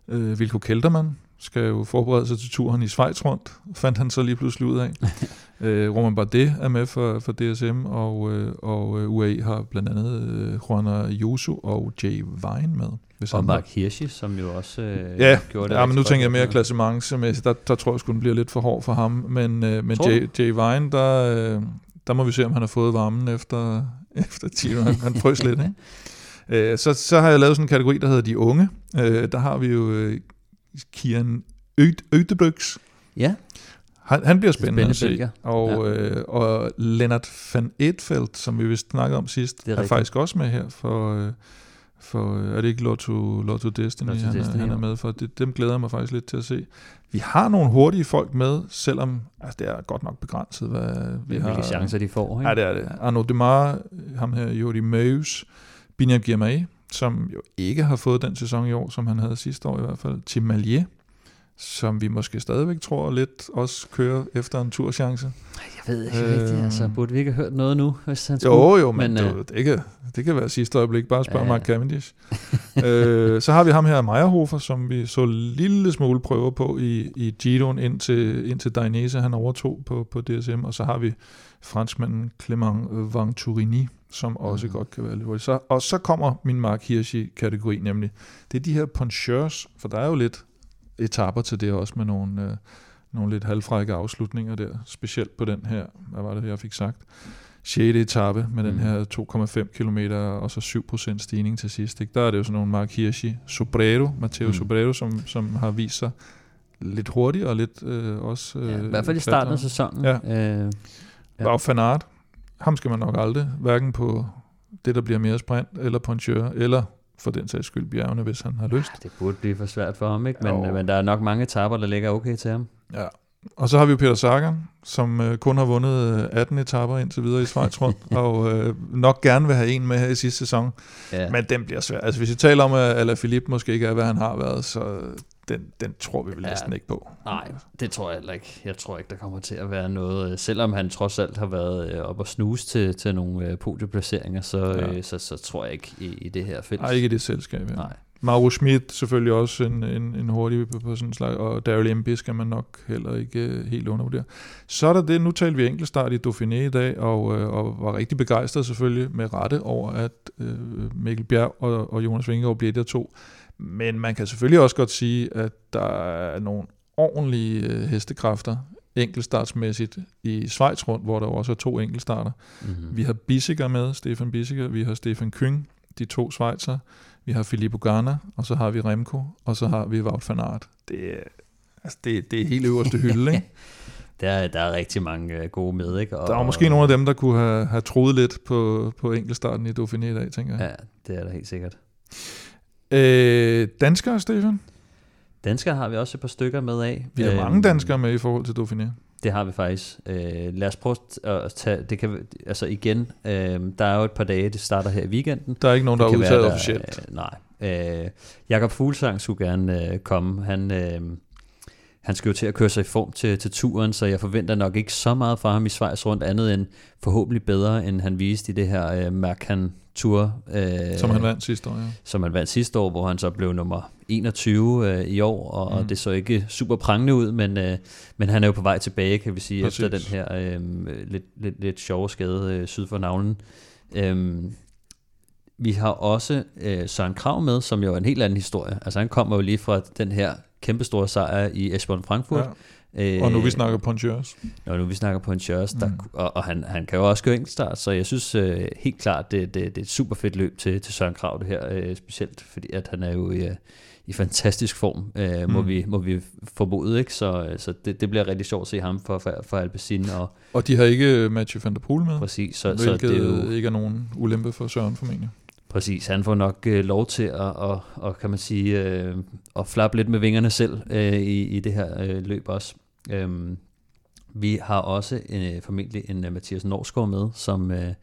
Øh, Vilko Keltermann skal jo forberede sig til turen i Schweiz rundt, fandt han så lige pludselig ud af. øh, Roman Bardet er med for, for DSM, og, øh, og øh, UAE har blandt andet øh, Juana Yusu og Jay Vine med. Hvis og Mark Hirschi, som jo også øh, ja, gjorde det. Ja, men nu tænker jeg mere klassementsmæssigt. Der, der tror jeg sgu, den bliver lidt for hård for ham. Men, øh, men Jay, Jay Vine, der, øh, der må vi se, om han har fået varmen efter, efter 10 Han, han frøs lidt, ikke? Øh, så, så har jeg lavet sådan en kategori, der hedder De Unge. Øh, der har vi jo øh, Kian Ødebrygs. Ja. Han, han bliver spændende, spændende at se. Og, ja. øh, og Lennart van Edfeldt, som vi vist snakkede om sidst, er, er faktisk også med her for... Øh, for er det ikke Lotto, Lotto Destiny, Lotto han, Destiny, han er med for? Det, dem glæder jeg mig faktisk lidt til at se. Vi har nogle hurtige folk med, selvom altså, det er godt nok begrænset, hvad vi har. Hvilke chancer de får, ikke? Ja, det er det. Arno Demar, ham her, Jordi Meus, Binyam Girmay, som jo ikke har fået den sæson i år, som han havde sidste år i hvert fald. Tim Malier, som vi måske stadigvæk tror lidt også kører efter en turchance. Jeg ved ikke øh, rigtigt, altså burde vi ikke have hørt noget nu, hvis han skulle? Jo, jo, men, men øh, det, kan, det kan være sidste øjeblik, bare spørg ja, Mark Cavendish. øh, så har vi ham her, Meyerhofer, som vi så lille smule prøver på i, i Giroen indtil, indtil Dainese, han overtog på, på DSM, og så har vi franskmanden Clement Venturini, som også mm. godt kan være lidt. Så, og så kommer min Mark Hirschi-kategori nemlig. Det er de her puncheurs, for der er jo lidt etapper til det også med nogle, øh, nogle lidt halvfrække afslutninger der, specielt på den her, hvad var det, jeg fik sagt, 6. etape med mm. den her 2,5 km og så 7% stigning til sidst. Ikke? Der er det jo sådan nogle Mark Hirschi, Sobrero, Matteo mm. Sobrero, som, som har vist sig lidt hurtigt og lidt øh, også... Øh, ja, I hvert fald i starten af sæsonen. Ja. Øh, ja. Var Fanart, ham skal man nok aldrig, hverken på det, der bliver mere sprint, eller punchør, eller for den sags skyld bjergene, hvis han har lyst. Det burde blive for svært for ham, ikke? Men, men der er nok mange etapper, der ligger okay til ham. Ja, og så har vi jo Peter Sagan, som øh, kun har vundet 18 øh, etapper indtil videre i Schweiz rundt, og øh, nok gerne vil have en med her i sidste sæson. Ja. Men den bliver svær. Altså hvis vi taler om, at Alaphilippe måske ikke er, hvad han har været, så den, den tror vi vel ja, næsten ikke på. Nej, det tror jeg heller ikke. Jeg tror ikke, der kommer til at være noget, øh, selvom han trods alt har været øh, op og snuse til, til nogle øh, podieplaceringer, så, ja. så, så, så tror jeg ikke i, i det her felt. Nej, ikke i det selskab. Ja. Nej. Mauro Schmidt selvfølgelig også en, en, en hurtig på, på sådan en slags, og Daryl Mb skal man nok heller ikke uh, helt undervurdere. Så er der det, nu talte vi enkeltstart i Dauphiné i dag, og, og var rigtig begejstret selvfølgelig med rette over, at uh, Mikkel Bjerg og, og Jonas Vingegaard bliver der to. Men man kan selvfølgelig også godt sige, at der er nogle ordentlige uh, hestekræfter enkeltstartsmæssigt i Schweiz rundt, hvor der også er to enkeltstarter. Mm-hmm. Vi har Bissiger med, Stefan Bissiger, vi har Stefan Kyng, de to Schweizer, vi har Filippo Garna, og så har vi Remco, og så har vi Wout van Aert. Det er, altså det, det er helt øverste hylde, ikke? der, er, der er rigtig mange øh, gode med, ikke? Og, der er måske nogle af dem, der kunne have, have troet lidt på, på enkeltstarten i Dauphiné i dag, tænker jeg. Ja, det er der helt sikkert. Øh, danskere, Stefan? Danskere har vi også et par stykker med af. Vi har øh, mange danskere med i forhold til Dauphiné. Det har vi faktisk. Øh, lad os prøve at tage, det kan, altså igen, øh, der er jo et par dage, det starter her i weekenden. Der er ikke nogen, der har udtaget officielt. Øh, nej. Øh, Jakob Fuglsang skulle gerne øh, komme. Han, øh, han skal jo til at køre sig i form til, til turen, så jeg forventer nok ikke så meget fra ham i Schweiz rundt, andet end forhåbentlig bedre, end han viste i det her øh, Mercan Tour. Øh, som han vandt sidste år, ja. Som han vandt sidste år, hvor han så blev nummer 21 øh, i år, og, mm. det så ikke super prangende ud, men, øh, men han er jo på vej tilbage, kan vi sige, Præcis. efter den her øh, lidt, lidt, lidt sjove skade øh, syd for navlen. Øh, vi har også øh, Søren Krav med, som jo er en helt anden historie. Altså han kommer jo lige fra den her kæmpestore sejr i Esbjørn Frankfurt. Ja. og nu vi snakker Ponchers. Og nu vi snakker Ponchers, der, mm. og, og han, han kan jo også køre enkeltstart, så jeg synes øh, helt klart, det, det, det er et super fedt løb til, til Søren Krav det her, øh, specielt fordi at han er jo i, øh, i fantastisk form, øh, mm. må, vi, må vi formode, ikke? Så, så det, det bliver rigtig sjovt at se ham for, for, for Alpecin. Og, og de har ikke Mathieu van der Poel med, præcis, så, hvilket så det er jo, ikke er nogen ulempe for Søren formentlig. Præcis, han får nok øh, lov til at, og, og, kan man sige, øh, at flappe lidt med vingerne selv øh, i, i det her øh, løb også. Øhm, vi har også øh, formentlig en uh, Mathias Norsgaard med, som, øh,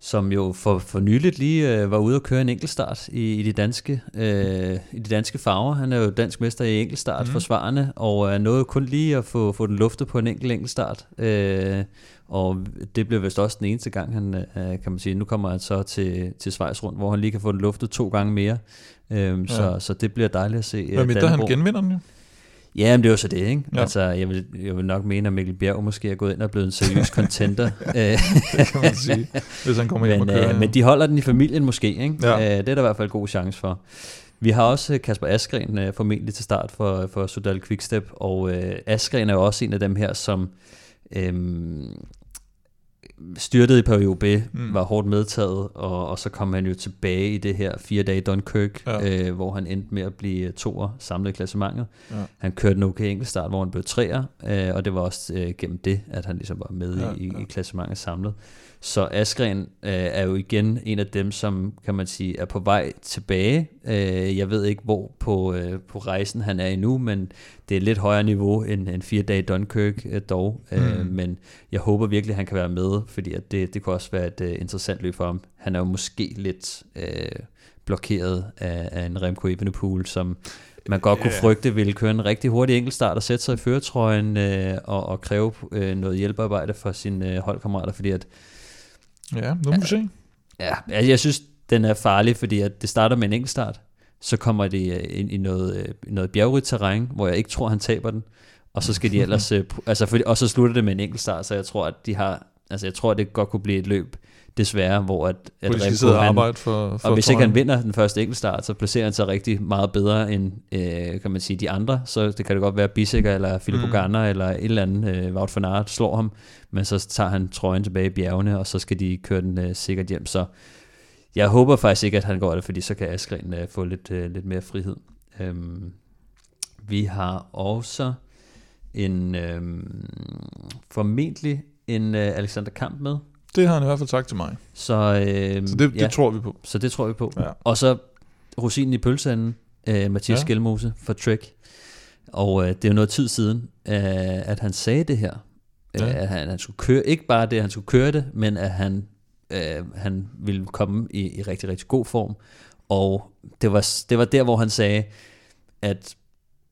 som jo for, for nyligt lige øh, var ude at køre en enkeltstart i, i, de danske, øh, i de danske farver. Han er jo dansk mester i enkeltstart, mm. forsvarende, og er nået kun lige at få, få den luftet på en enkelt enkeltstart. Øh, og det bliver vist også den eneste gang, han øh, kan man sige. Nu kommer han så til, til Schweiz rundt, hvor han lige kan få den luftet to gange mere. Øh, ja. så, så det bliver dejligt at se. Hvad med han genvinder den jo? Ja, men det er jo så det, ikke? Ja. Altså, jeg vil, jeg vil nok mene, at Mikkel Bjerg måske er gået ind og blevet en seriøs contender. det kan man sige, hvis han kommer hjem men, og kører. Øh, men de holder den i familien måske, ikke? Ja. Øh, det er der i hvert fald god chance for. Vi har også Kasper Askren øh, formentlig til start for, for Sudal Quickstep, og øh, Askren er jo også en af dem her, som øh, styrtede i periode B, mm. var hårdt medtaget, og, og så kom han jo tilbage i det her fire dage Dunkirk, ja. øh, hvor han endte med at blive toer samlet i klassementet. Ja. Han kørte en okay enkeltstart, hvor han blev treer, øh, og det var også øh, gennem det, at han ligesom var med ja, i, ja. i klassementet samlet. Så Askren øh, er jo igen en af dem, som kan man sige er på vej tilbage. Øh, jeg ved ikke, hvor på, øh, på rejsen han er endnu, men det er lidt højere niveau end en fire dage Dunkirk øh, dog. Øh, mm. men jeg håber virkelig, at han kan være med, fordi at det, det kunne også være et uh, interessant løb for ham. Han er jo måske lidt øh, blokeret af, af en Remco Evenepoel, som man godt kunne frygte ville køre en rigtig hurtig enkeltstart og sætte sig i føretrøjen øh, og, og kræve øh, noget hjælpearbejde fra sine øh, holdkammerater, fordi at Ja, nu må vi se. Ja, altså, jeg synes, den er farlig, fordi at det starter med en enkeltstart, så kommer det øh, ind i noget, øh, noget bjergrigt terræn, hvor jeg ikke tror, han taber den, og så skal de ellers, øh, altså, for, og så slutter det med en enkeltstart, så jeg tror, at de har, altså jeg tror, at det godt kunne blive et løb, desværre, hvor at, at Remco, sidde han, arbejde for, for og hvis ikke han vinder den første enkeltstart, så placerer han sig rigtig meget bedre end, øh, kan man sige, de andre, så det kan det godt være Bissek eller Philip mm. Ganner eller et eller andet, øh, Wout van Aert slår ham, men så tager han trøjen tilbage i bjergene, og så skal de køre den øh, sikkert hjem, så jeg håber faktisk ikke, at han går det, fordi så kan Askren øh, få lidt, øh, lidt mere frihed. Øhm, vi har også en øh, formentlig en øh, Alexander Kamp med, det har han i hvert fald sagt til mig. Så, øh, så det, det ja, tror vi på. Så det tror vi på. Ja. Og så rosinen i pølseanden, øh, Mathias ja. Skelmose fra Trek. Og øh, det er jo noget tid siden, øh, at han sagde det her. Ja. Øh, at han, han skulle køre, ikke bare det, at han skulle køre det, men at han, øh, han ville komme i, i rigtig, rigtig god form. Og det var, det var der, hvor han sagde, at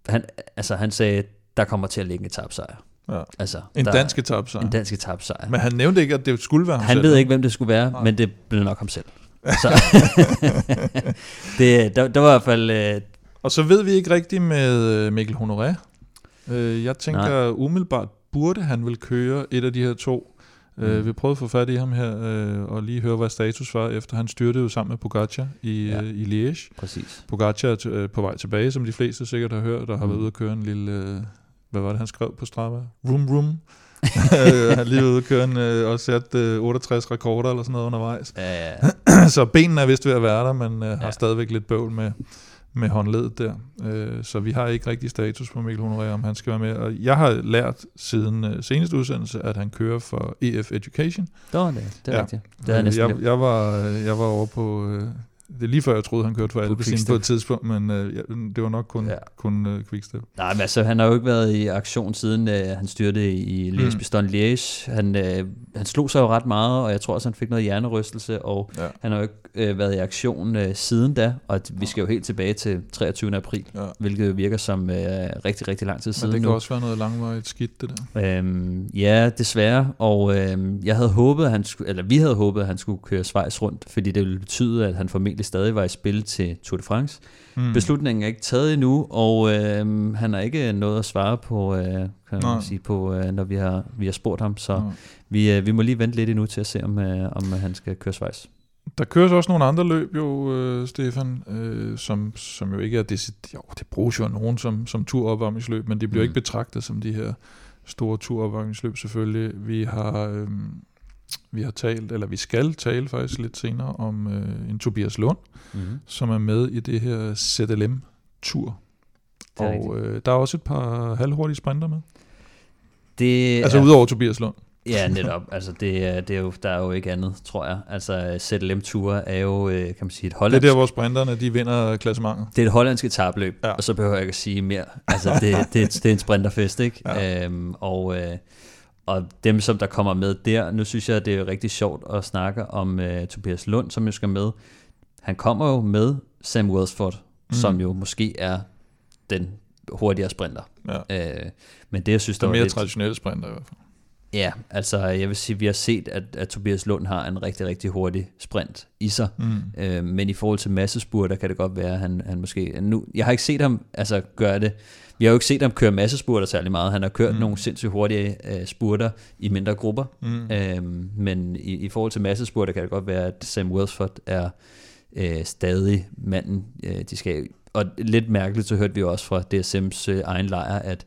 han, altså han sagde, der kommer til at ligge en tabsejr. Ja. Altså, en der, dansk etapsejr. En dansk etapsejr. Men han nævnte ikke, at det skulle være ham Han selv. ved ikke, hvem det skulle være, Nej. men det blev nok ham selv. Så det, der, der var i hvert fald... Øh, og så ved vi ikke rigtigt med øh, Mikkel Honoré. Øh, jeg tænker Nej. umiddelbart, burde han vil køre et af de her to. Mm. vi prøvede at få fat i ham her, og lige høre, hvad status var, efter han styrtede jo sammen med Pogacar i, ja. i Liège. Præcis. Pogacar er på vej tilbage, som de fleste sikkert har hørt, og har mm. været ude at køre en lille hvad var det, han skrev på Strava? Room Room. han lige ude køre en, øh, og sat øh, 68 rekorder eller sådan noget undervejs. Ja, ja. så benene er vist ved at være der, men øh, ja. har stadigvæk lidt bøvl med, med håndledet der. Øh, så vi har ikke rigtig status på Mikkel Honoré, om han skal være med. Og jeg har lært siden øh, seneste udsendelse, at han kører for EF Education. Det var det, det er ja. rigtigt. Det er jeg, jeg, jeg, var, jeg var over på... Øh, det er lige før, jeg troede, han kørte for Alpecin på et tidspunkt, men øh, ja, det var nok kun, ja. kun øh, Quickstep. Nej, men altså, han har jo ikke været i aktion siden øh, han styrte i Liège mm. Liège. Han, øh, han slog sig jo ret meget, og jeg tror også, han fik noget hjernerystelse, og ja. han har jo ikke øh, været i aktion øh, siden da, og vi skal jo helt tilbage til 23. april, ja. hvilket virker som øh, rigtig, rigtig lang tid siden Men det kan nu. også være noget langvarigt skidt, det der. Øhm, ja, desværre, og øh, jeg havde håbet, at han skulle, eller vi havde håbet, at han skulle køre Schweiz rundt, fordi det ville betyde, at han formentlig stadig var i spil til Tour de France. Mm. Beslutningen er ikke taget endnu, og øh, han har ikke noget at svare på, øh, kan man sige, på øh, når vi har, vi har spurgt ham, så vi, øh, vi må lige vente lidt endnu til at se, om, øh, om han skal køre Schweiz. Der køres også nogle andre løb jo, øh, Stefan, øh, som, som jo ikke er det, jo, det bruges jo af nogen som, som turopvarmningsløb, men det bliver mm. ikke betragtet som de her store turopvarmningsløb selvfølgelig. Vi har, øh, vi har talt, eller vi skal tale faktisk lidt senere om øh, en Tobias Lund, mm. som er med i det her ZLM-tur. Og øh, der er også et par halvhurtige sprinter med. Det altså er... udover Tobias Lund. Ja, netop. Altså, det, er, det er jo, der er jo ikke andet, tror jeg. Altså, ZLM Tour er jo, øh, kan man sige, et hollandsk... Det er der, hvor sprinterne, de vinder klassementet. Det er et hollandsk etabløb, ja. og så behøver jeg ikke at sige mere. Altså, det, det, det er en sprinterfest, ikke? Ja. Øhm, og, øh, og dem, som der kommer med der, nu synes jeg, det er rigtig sjovt at snakke om uh, Tobias Lund, som jo skal med. Han kommer jo med Sam Welsford, mm. som jo måske er den hurtigere sprinter. Ja. Uh, men det, jeg synes, der er mere lidt... traditionelle sprinter i hvert fald. Ja, altså jeg vil sige, vi har set, at, at Tobias Lund har en rigtig, rigtig hurtig sprint i sig. Mm. Øh, men i forhold til massespurter kan det godt være, at han, han måske... Nu, jeg har ikke set ham altså, gøre det. Vi har jo ikke set ham køre massespurter særlig meget. Han har kørt mm. nogle sindssygt hurtige uh, spurter i mindre grupper. Mm. Øh, men i, i forhold til massespurter kan det godt være, at Sam Welsford er uh, stadig manden, uh, de skal... Og lidt mærkeligt, så hørte vi også fra DSM's uh, egen lejr, at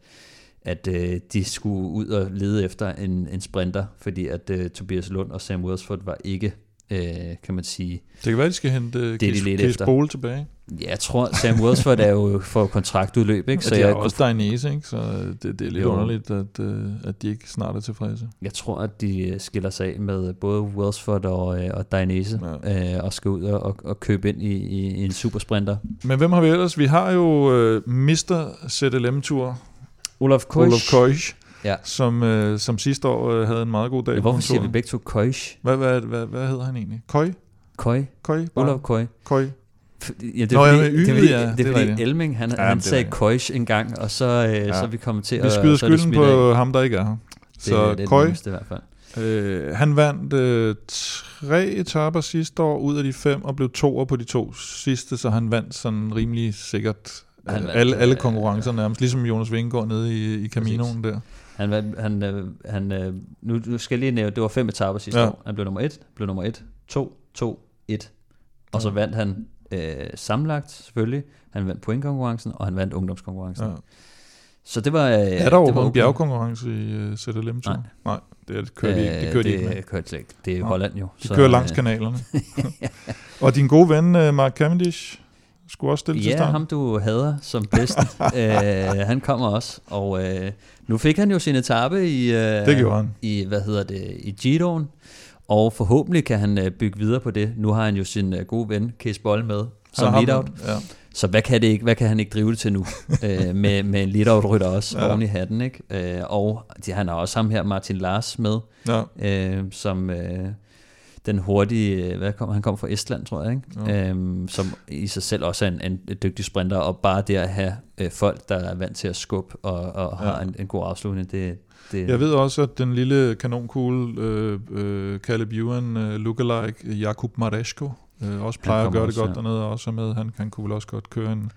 at øh, de skulle ud og lede efter en, en sprinter, fordi at øh, Tobias Lund og Sam Welsford var ikke, øh, kan man sige... Det kan være, de skal hente det, Case, de Case Bowl tilbage. Ja, jeg tror, Sam Welsford er jo for kontraktudløb, ikke? Så ja, det er jeg også kunne... Dainese, ikke? Så det, det er lidt jo. underligt, at, øh, at de ikke snart er tilfredse. Jeg tror, at de øh, skiller sig af med både Welsford og, øh, og Dainese, ja. øh, og skal ud og, og købe ind i, i, i en supersprinter. Men hvem har vi ellers? Vi har jo øh, Mr. ZLM-tur Olaf Koish. Olaf Koish. Ja. Som, øh, som sidste år øh, havde en meget god dag. Ja, hvorfor siger vi begge to Koish? Hvad, hvad, hvad, hvad hedder han egentlig? Koi? Koi. Koi? Olaf Koi. Koi. Ja, det er Nå, fordi, ja, det er fordi, ja, det er fordi det Elming, han, ja, han sagde Koish en gang, og så, øh, ja. så er vi kommet til at... Vi skyder skylden på af. ham, der ikke er her. Så det, Koi, det i hvert fald. Øh, han vandt øh, tre etaper sidste år ud af de fem, og blev toer på de to sidste, så han vandt sådan rimelig sikkert han vandt, alle, alle konkurrencer nærmest, ligesom Jonas Vingegaard nede i, i Caminoen der. Han, han, øh, han, øh, nu, nu skal jeg lige nævne, det var fem etaper sidste ja. år. Han blev nummer et, blev nummer et, to, to, et. Og så vandt han øh, sammenlagt selvfølgelig. Han vandt pointkonkurrencen, og han vandt ungdomskonkurrencen. Ja. Så det var... Øh, er der overhovedet en bjergkonkurrence i uh, ZLM Nej. Nej, det, er, det kører de ikke. Det kører det, de ikke med. Kører ikke. Det er Holland jo. De så, kører langs kanalerne. og din gode ven, Mark Cavendish, skulle også stille ja, til start. Ja, ham du hader som bedst. øh, han kommer også, og øh, nu fik han jo sin etape i, øh, det gjorde han. i, hvad hedder det, i Giroen, og forhåbentlig kan han øh, bygge videre på det. Nu har han jo sin øh, gode ven, Case Boll, med som lead-out. Ja. Så hvad kan, det ikke, hvad kan han ikke drive det til nu? øh, med, med en lead-out-rytter også ja. oven i hatten. Ikke? Øh, og de, han har også ham her, Martin Lars, med, ja. øh, som... Øh, den hurtige, hvad kom, han kom fra Estland, tror jeg, ikke? Ja. Øhm, som i sig selv også er en, en, dygtig sprinter, og bare det at have øh, folk, der er vant til at skubbe og, og ja. har en, en god afslutning, det, det... Jeg ved også, at den lille kanonkugle øh, øh, Caleb Ewan øh, lookalike Jakub Maresko øh, også plejer at gøre også, det godt ja. dernede, og også med, han, han kunne vel også godt køre en,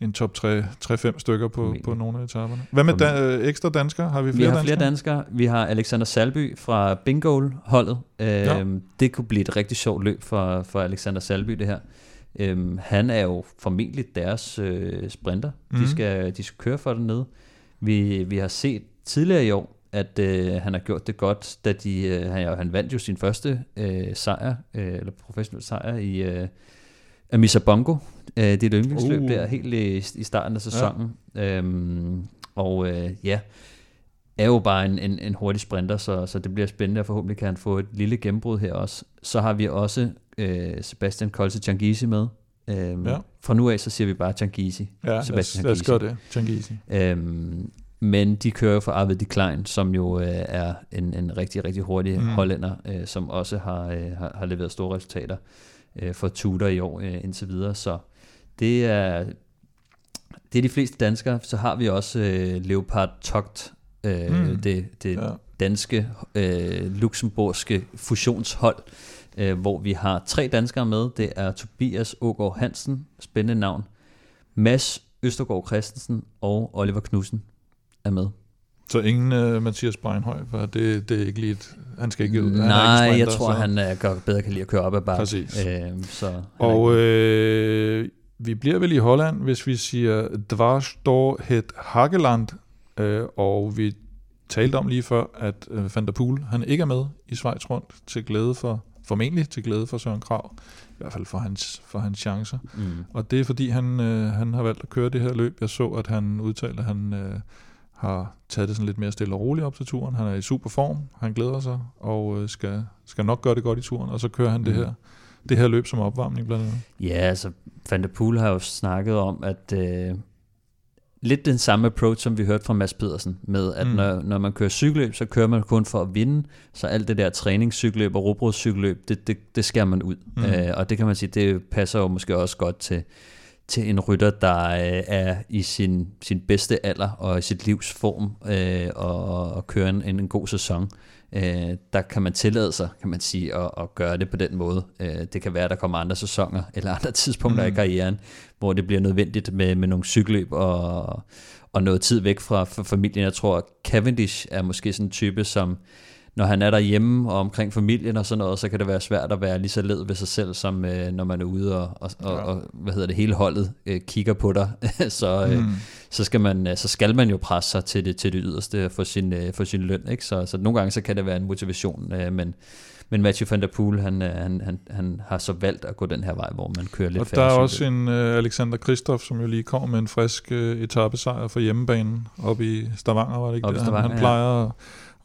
en top 3-5 stykker på, på nogle af etaperne. Hvad med da, øh, ekstra danskere? Har vi flere danskere? Vi har flere danskere. Vi har Alexander Salby fra Bingo-holdet. Ja. Øhm, det kunne blive et rigtig sjovt løb for, for Alexander Salby, det her. Øhm, han er jo formentlig deres øh, sprinter. Mm. De, mhm. skal, de skal køre for det ned. Vi, vi har set tidligere i år, at øh, han har gjort det godt, da de, øh, han, han vandt jo sin første øh, sejr, øh, eller professionel sejr i øh, Amisa Bongo, øh, det er et yndlingsløb uh. der, helt i, i starten af sæsonen. Ja. Øhm, og øh, ja, er jo bare en, en, en hurtig sprinter, så, så det bliver spændende, og forhåbentlig kan han få et lille gennembrud her også. Så har vi også øh, Sebastian Kolse Changizi med. Øhm, ja. Fra nu af, så siger vi bare Changizi. Ja, Sebastian lad os, lad os gøre det. Changizi. Øhm, men de kører jo for Arvid de Klein, som jo øh, er en, en rigtig, rigtig hurtig mm. hollænder, øh, som også har, øh, har, har leveret store resultater øh, for Tudor i år øh, indtil videre. Så det er, det er de fleste danskere. Så har vi også øh, Leopard Togt, øh, mm. det, det ja. danske, øh, luxemburgske fusionshold, øh, hvor vi har tre danskere med. Det er Tobias Ågaard Hansen, spændende navn, Mads Østergaard Christensen og Oliver Knudsen er med. Så ingen uh, Mathias Breinhøj, for det, det er ikke lige et, han skal ikke ud. Nej, han ikke jeg tror, så. han uh, gør bedre kan lide at køre op ad bakke. Præcis. Uh, så og øh, vi bliver vel i Holland, hvis vi siger Dvarstor het Hageland, øh, og vi talte om lige før, at øh, Van der Poel, han ikke er med i Schweiz rundt til glæde for, formentlig til glæde for Søren Krav, i hvert fald for hans, for hans chancer. Mm. Og det er fordi, han, øh, han har valgt at køre det her løb. Jeg så, at han udtalte, at han øh, har taget det sådan lidt mere stille og roligt op til turen. Han er i super form, han glæder sig, og øh, skal, skal nok gøre det godt i turen, og så kører han mm. det her det her løb som opvarmning blandt andet? Ja, altså Van der Poel har jo snakket om, at øh, lidt den samme approach, som vi hørte fra Mads Pedersen, med at mm. når, når man kører cykelløb, så kører man kun for at vinde, så alt det der træningscykelløb og robrødscykelløb, det, det, det skærer man ud. Mm. Øh, og det kan man sige, det passer jo måske også godt til, til en rytter, der øh, er i sin, sin bedste alder og i sit livs form øh, og, og kører en, en god sæson. Øh, der kan man tillade sig, kan man sige, at, at gøre det på den måde. Øh, det kan være, at der kommer andre sæsoner eller andre tidspunkter mm. i karrieren, hvor det bliver nødvendigt med, med nogle cykelløb og, og noget tid væk fra, fra familien. Jeg tror, Cavendish er måske sådan en type, som når han er derhjemme og omkring familien og sådan noget, så kan det være svært at være lige så led ved sig selv, som øh, når man er ude og, og, og, ja. og hvad hedder det, hele holdet øh, kigger på dig. så, øh, mm. så, skal man, øh, så skal man jo presse sig til det, til det yderste for sin, øh, for sin løn. Ikke? Så, så nogle gange så kan det være en motivation, øh, men men Matthew van der Poel, han, øh, han, han, han har så valgt at gå den her vej, hvor man kører lidt Og der er også en uh, Alexander Kristoff, som jo lige kommer med en frisk uh, etappesejr for hjemmebanen op i Stavanger, var det ikke det? Han, han plejer ja.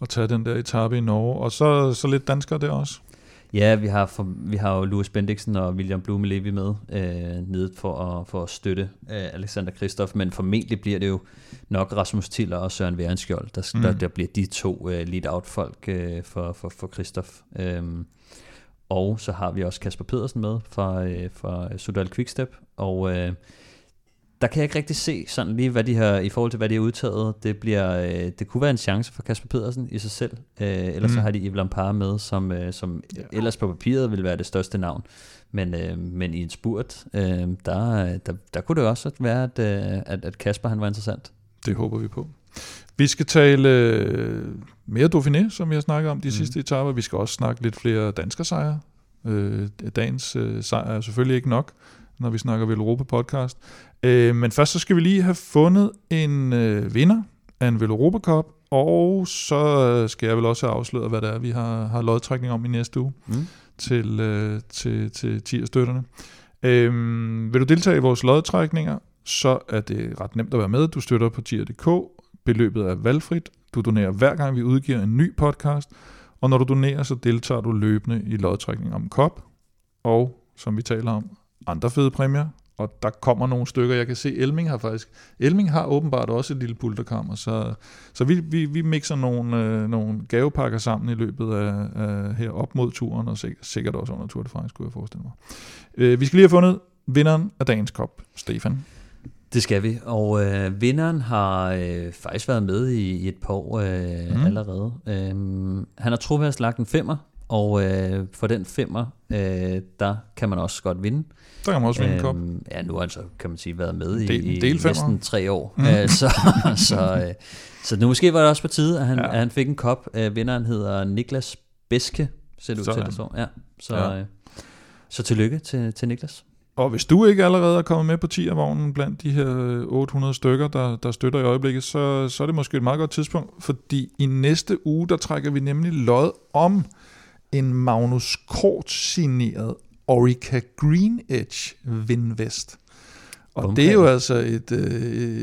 At tage den der etape i Norge. Og så, så lidt danskere der også. Ja, vi har, for, vi har jo Louis Bendiksen og William Blume-Levi med øh, nede for at, for at støtte øh, Alexander Kristoff, men formentlig bliver det jo nok Rasmus Tiller og Søren Værenskjold, der, mm. der, der bliver de to øh, lead-out-folk øh, for, for, for Kristoff. Øhm, og så har vi også Kasper Pedersen med fra, øh, fra Sudal Quickstep, og øh, der kan jeg ikke rigtig se sådan lige, hvad de har, i forhold til hvad de har udtaget. Det, bliver, øh, det kunne være en chance for Kasper Pedersen i sig selv. Øh, ellers mm. så har de Yves Lampard med, som, øh, som ja. ellers på papiret vil være det største navn. Men, øh, men i en spurt, øh, der, der, der kunne det også være, at, øh, at, at Kasper han var interessant. Det håber vi på. Vi skal tale øh, mere Dauphiné, som vi har snakket om de mm. sidste etaper. Vi skal også snakke lidt flere danske sejre. Øh, dagens øh, sejr er selvfølgelig ikke nok, når vi snakker Vel Europa podcast. Øh, men først så skal vi lige have fundet en øh, vinder af en Vel Europa Cup, og så skal jeg vel også have afsløret, hvad det er, vi har, har lodtrækning om i næste uge mm. til, øh, til, til tierstøtterne. Øh, vil du deltage i vores lodtrækninger, så er det ret nemt at være med. Du støtter på tier.dk. Beløbet er valgfrit. Du donerer hver gang, vi udgiver en ny podcast. Og når du donerer, så deltager du løbende i lodtrækning om kop. Og som vi taler om, andre fede præmier, og der kommer nogle stykker. Jeg kan se, Elming har faktisk, Elming har åbenbart også et lille pulterkammer, så, så vi, vi, vi mixer nogle, øh, nogle gavepakker sammen i løbet af, af her op mod turen, og sikkert, sikkert også under Tour de France, skulle jeg forestille mig. Øh, vi skal lige have fundet vinderen af dagens kop, Stefan. Det skal vi, og øh, vinderen har øh, faktisk været med i, i et par år øh, mm. allerede. Øh, han har troværdigt lagt en femmer, og øh, for den femmer, øh, der kan man også godt vinde. Der kan man også vinde en kop. Øhm, ja, nu har han så, kan man sige, været med i, del, i del næsten tre år. Mm. Øh, så, så, øh, så nu måske var det også på tide, at han, ja. at han fik en kop. Øh, vinderen hedder Niklas Beske, ser det ud til det så. Ja, så, ja. Øh, så tillykke til, til Niklas. Og hvis du ikke allerede er kommet med på 10-vognen blandt de her 800 stykker, der, der støtter i øjeblikket, så, så er det måske et meget godt tidspunkt, fordi i næste uge, der trækker vi nemlig lod om en Magnus Kort signeret Orica Green Edge Vindvest. Og okay. det er jo altså et, øh,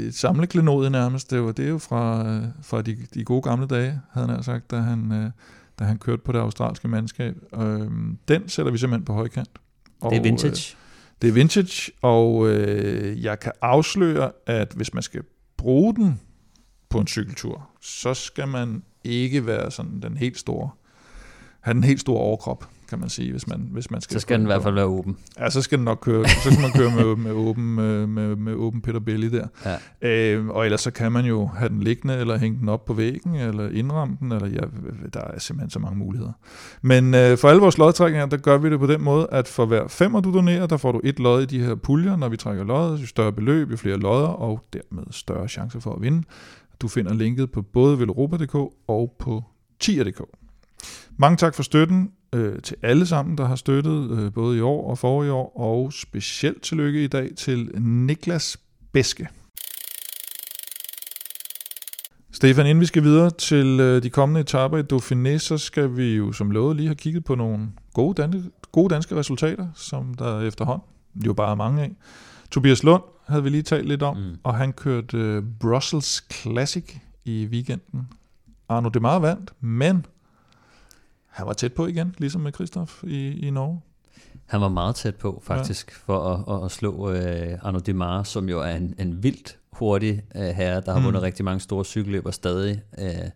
et samleklenode nærmest. Det, var, det er jo fra, øh, fra de, de gode gamle dage, havde han sagt, da han, øh, da han kørte på det australske mandskab. Øh, den sætter vi simpelthen på højkant. Og, det er vintage. Øh, det er vintage, og øh, jeg kan afsløre, at hvis man skal bruge den på en cykeltur, så skal man ikke være sådan den helt store, have den helt store overkrop kan man sige, hvis man, hvis man skal... Så skal den i hvert fald være åben. Ja, så skal den nok køre, så skal man køre med, med, åben, med, med, med åben Peter Belli der. Ja. Øh, og ellers så kan man jo have den liggende, eller hænge den op på væggen, eller indramme den, eller ja, der er simpelthen så mange muligheder. Men øh, for alle vores lodtrækninger, der gør vi det på den måde, at for hver femmer du donerer, der får du et lod i de her puljer, når vi trækker lodder, jo større beløb, jo flere lodder, og dermed større chance for at vinde. Du finder linket på både velropa.dk og på tier.dk. Mange tak for støtten øh, til alle sammen, der har støttet øh, både i år og forrige år, og specielt tillykke i dag til Niklas Beske. Stefan, inden vi skal videre til øh, de kommende etaper i Dauphiné, så skal vi jo som lovet lige have kigget på nogle gode, danske, gode danske resultater, som der efterhånden jo bare er mange af. Tobias Lund havde vi lige talt lidt om, mm. og han kørte øh, Brussels Classic i weekenden. Arno Demar vandt, men han var tæt på igen, ligesom med Christoph i, i Norge. Han var meget tæt på, faktisk, ja. for at, at, at slå uh, Arno Demar, som jo er en, en vildt hurtig uh, herre, der har mm. vundet rigtig mange store cykelløb og stadig uh,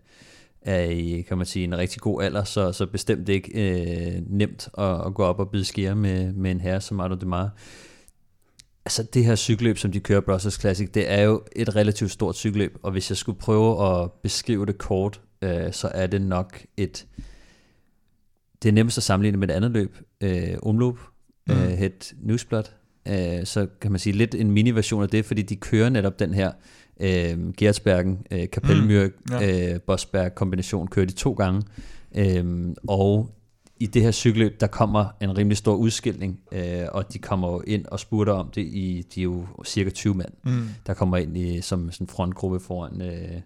er i, kan man sige, en rigtig god alder, så, så bestemt ikke uh, nemt at, at gå op og bide skære med, med en herre som Arno Demar. Altså det her cykelløb, som de kører Brussels Classic, det er jo et relativt stort cykelløb, og hvis jeg skulle prøve at beskrive det kort, uh, så er det nok et, det er nemmest at sammenligne med et andet løb, uh, omløb, mm. uh, het Newsblad, uh, så kan man sige lidt en mini-version af det, fordi de kører netop den her uh, Gertsbergen, uh, Kapelmyr, mm. ja. uh, Bosberg kombination, kører de to gange, uh, og i det her cykelløb, der kommer en rimelig stor udskilning, øh, og de kommer jo ind og spurter om det i, de er jo cirka 20 mand, mm. der kommer ind i, som sådan en frontgruppe foran, øh,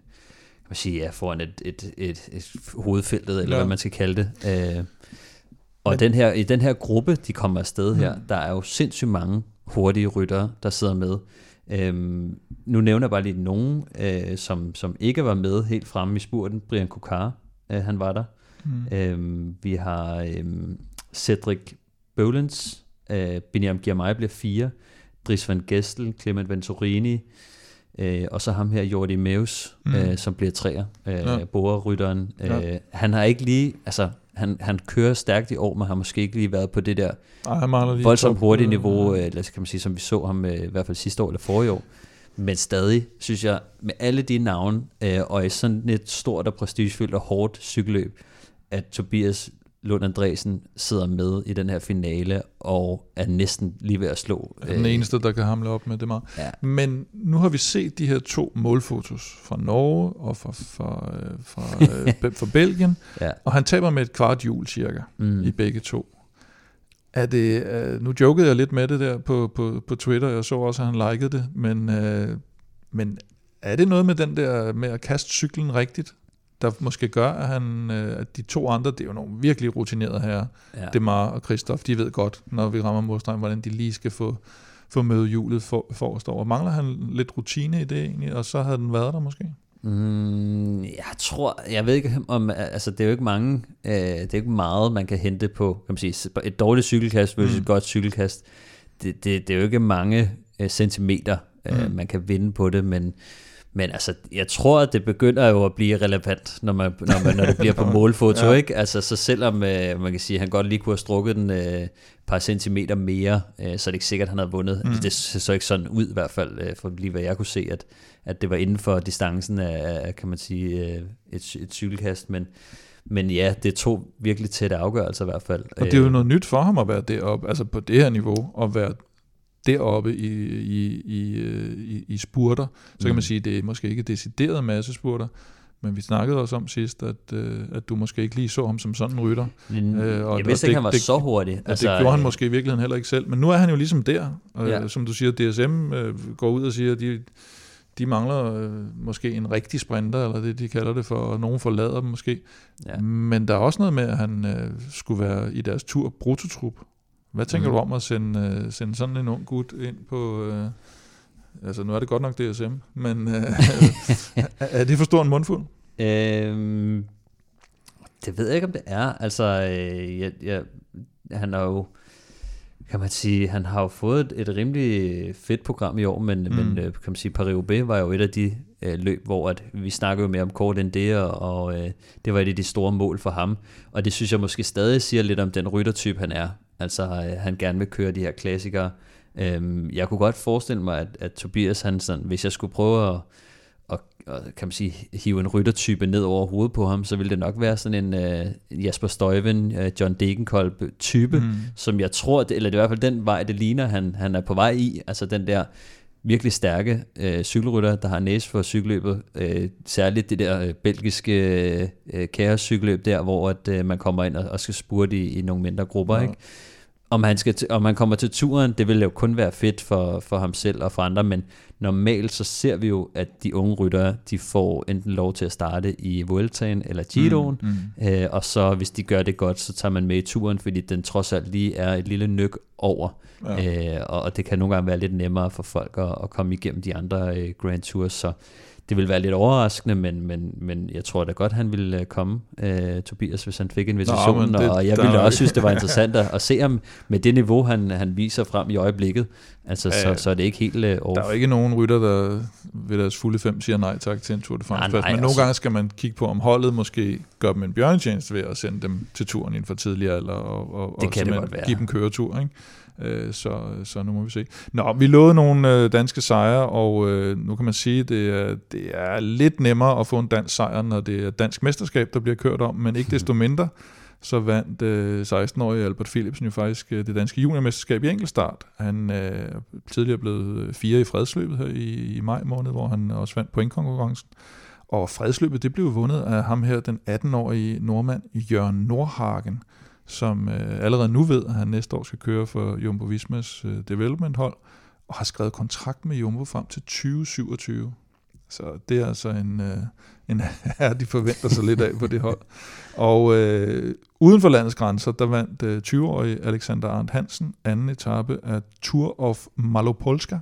man sige, ja, foran et, et, et, et hovedfeltet, eller ja. hvad man skal kalde det. Øh, og den her, i den her gruppe, de kommer afsted her, mm. der er jo sindssygt mange hurtige ryttere, der sidder med. Øhm, nu nævner jeg bare lige nogen, øh, som, som ikke var med helt fremme i spurten. Brian Kokar, øh, han var der. Mm. Øhm, vi har øhm, Cedric Bowlens, øh, Biniam Girmay bliver fire, Dries van Gestel, Clement Venturini, øh, og så ham her, Jordi Meus, mm. øh, som bliver træer, øh, ja. borerrytteren. Ja. Øh, han har ikke lige, altså han, han kører stærkt i år, men har måske ikke lige været på det der Ej, voldsomt hurtige niveau, øh, kan man sige, som vi så ham øh, i hvert fald sidste år eller forrige år. Men stadig, synes jeg, med alle de navne, øh, og i sådan et stort og prestigefyldt og hårdt cykelløb, at Tobias Lund Andresen sidder med i den her finale, og er næsten lige ved at slå. Er den øh, eneste, der kan hamle op med det meget. Ja. Men nu har vi set de her to målfotos fra Norge og fra, fra, øh, fra, øh, fra Belgien, ja. og han taber med et kvart hjul cirka mm. i begge to. Er det, uh, nu jokede jeg lidt med det der på, på, på Twitter, jeg så også, at han likede det, men, uh, men er det noget med den der med at kaste cyklen rigtigt? Der måske gør, at, han, øh, at de to andre, det er jo nogle virkelig rutinerede her, ja. Demar og Christoph, de ved godt, når vi rammer modstregen, hvordan de lige skal få, få møde hjulet for, forrest over. Mangler han lidt rutine i det egentlig, og så havde den været der måske? Mm, jeg tror, jeg ved ikke om, altså det er jo ikke mange, øh, det er ikke meget, man kan hente på, kan man sige, et dårligt cykelkast versus mm. et godt cykelkast. Det, det, det er jo ikke mange øh, centimeter, øh, mm. man kan vinde på det, men men altså, jeg tror, at det begynder jo at blive relevant, når, man, når, man, når det bliver på målfoto, ja. ikke? Altså, så selvom øh, man kan sige, at han godt lige kunne have strukket den øh, par centimeter mere, øh, så er det ikke sikkert, at han havde vundet. Mm. Det ser så ikke sådan ud i hvert fald, øh, for lige hvad jeg kunne se, at, at det var inden for distancen af, af kan man sige, øh, et, et cykelkast, men men ja, det tog virkelig tætte afgørelser i hvert fald. Og det er jo noget nyt for ham at være deroppe, altså på det her niveau, at være deroppe i, i, i, i, i spurter. Så kan man mm. sige, at det er måske ikke decideret masse spurter, men vi snakkede også om sidst, at, øh, at du måske ikke lige så ham som sådan en rytter. Mm, øh, og, jeg vidste ikke, han var det, så hurtig. Altså, det gjorde han måske i virkeligheden heller ikke selv. Men nu er han jo ligesom der. Og, ja. Som du siger, DSM øh, går ud og siger, at de, de mangler øh, måske en rigtig sprinter, eller det de kalder det for, og nogen forlader dem måske. Ja. Men der er også noget med, at han øh, skulle være i deres tur brutotrup. Hvad tænker mm. du om at sende, uh, sende sådan en ung gut ind på... Uh, altså, nu er det godt nok DSM, men uh, er det for stor en mundfuld? Øhm, det ved jeg ikke, om det er. Altså, øh, jeg, jeg, han har jo kan man sige, han har jo fået et, et rimelig fedt program i år, men, mm. men kan man sige, Paris-Roubaix var jo et af de øh, løb, hvor at vi snakker jo mere om kort end det, og, og øh, det var et af de store mål for ham. Og det synes jeg måske stadig siger lidt om den ryttertype, han er. Altså, øh, han gerne vil køre de her klassikere. Øhm, jeg kunne godt forestille mig, at, at Tobias, han sådan, hvis jeg skulle prøve at, at, at kan man sige, hive en ryttertype ned over hovedet på ham, så ville det nok være sådan en uh, Jasper Stuyven, uh, John Degenkolb type, mm. som jeg tror, det, eller det er i hvert fald den vej, det ligner, han, han er på vej i. Altså den der virkelig stærke øh, cykelrytter, der har næse for cykelløbet. Øh, særligt det der øh, belgiske øh, kaos-cykelløb der, hvor at, øh, man kommer ind og, og skal spurte i, i nogle mindre grupper. Ja. Ikke? Om han, skal om han kommer til turen, det vil jo kun være fedt for, for ham selv og for andre, men normalt så ser vi jo, at de unge ryttere, de får enten lov til at starte i Vueltaen eller Giroen, mm, mm. Øh, og så hvis de gør det godt, så tager man med i turen, fordi den trods alt lige er et lille nyk over, ja. øh, og det kan nogle gange være lidt nemmere for folk at, at komme igennem de andre øh, Grand Tours, så det vil være lidt overraskende, men, men, men jeg tror da godt, han ville øh, komme, uh, Tobias, hvis han fik invitationen, Nå, det, og jeg ville også synes, det var interessant at, at se ham med det niveau, han, han viser frem i øjeblikket. Altså, ja, så, så er det ikke helt uh, off. Der er jo ikke nogen rytter, der ved deres fulde fem siger nej tak til en Tour de France. Nej, nej, men altså. nogle gange skal man kigge på, om holdet måske gør dem en bjørnetjeneste ved at sende dem til turen inden for tidligere alder, og, og, det og kan det godt være. give dem køretur. Ikke? Øh, så, så nu må vi se. Nå, vi lovede nogle øh, danske sejre, og øh, nu kan man sige, at det er, det er lidt nemmere at få en dansk sejr, når det er dansk mesterskab, der bliver kørt om, men ikke desto mindre så vandt øh, 16-årige Albert Philipsen jo faktisk øh, det danske juniormesterskab i enkeltstart. Han øh, er tidligere blevet øh, fire i fredsløbet her i, i maj måned, hvor han også vandt pointkonkurrencen. Og fredsløbet, det blev vundet af ham her, den 18-årige nordmand Jørgen Nordhagen, som øh, allerede nu ved, at han næste år skal køre for Jumbo Vismas øh, development hold, og har skrevet kontrakt med Jumbo frem til 2027. Så det er altså en, øh, en herre, de forventer sig lidt af på det hold. Og øh, uden for landets grænser, der vandt øh, 20-årige Alexander Arndt Hansen anden etape af Tour of Malopolska.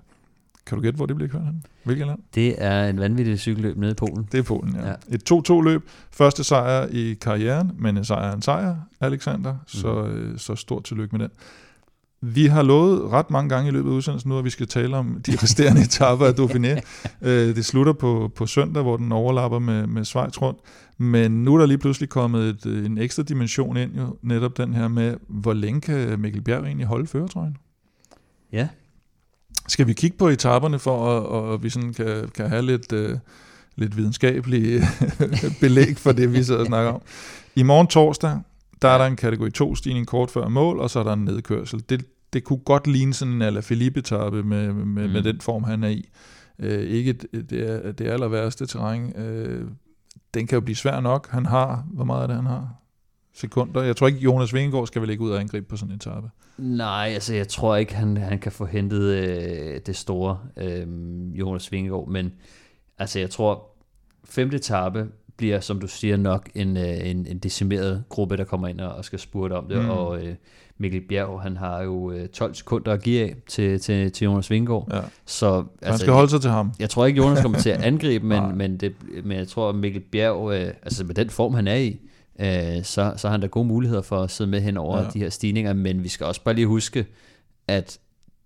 Kan du gætte, hvor det bliver kørt hen? Hvilket land? Det er en vanvittig cykelløb nede i Polen. Det er Polen, ja. ja. Et 2-2 løb. Første sejr i karrieren, men en sejr er en sejr, Alexander. Mm. Så, øh, så stort tillykke med den. Vi har lovet ret mange gange i løbet af udsendelsen nu, at vi skal tale om de resterende etaper af Dauphiné. Øh, det slutter på, på søndag, hvor den overlapper med, med Schweiz rundt. Men nu er der lige pludselig kommet et, en ekstra dimension ind, jo, netop den her med, hvor længe kan Mikkel Bjerg egentlig holde føretrøjen? Ja. Skal vi kigge på etaperne, for at, at vi sådan kan, kan have lidt, uh, lidt videnskabelig belæg for det, vi sidder og snakker om? I morgen torsdag, der er der en kategori 2 stigning kort før mål, og så er der en nedkørsel. Det, det kunne godt ligne sådan en ala Philippe etape med, med, mm. med den form, han er i. Øh, ikke det, er, det aller værste terræn. Øh, den kan jo blive svær nok. Han har, hvor meget er det, han har? Sekunder. Jeg tror ikke, Jonas Vingegaard skal vel ikke ud og angribe på sådan en etape. Nej, altså jeg tror ikke, han, han kan få hentet øh, det store øh, Jonas Vingegaard, men altså jeg tror, femte etape bliver, som du siger, nok en, øh, en, en decimeret gruppe, der kommer ind og skal spurte om det, mm. og øh, Mikkel Bjerg, han har jo øh, 12 sekunder at give af til, til, til Jonas Vingård. Ja. Så, altså, han skal holde sig til ham. Jeg tror ikke, Jonas kommer til at angribe, men, men, det, men jeg tror, at Mikkel Bjerg, øh, altså med den form, han er i, øh, så, så har han da gode muligheder for at sidde med hen over ja. de her stigninger, men vi skal også bare lige huske, at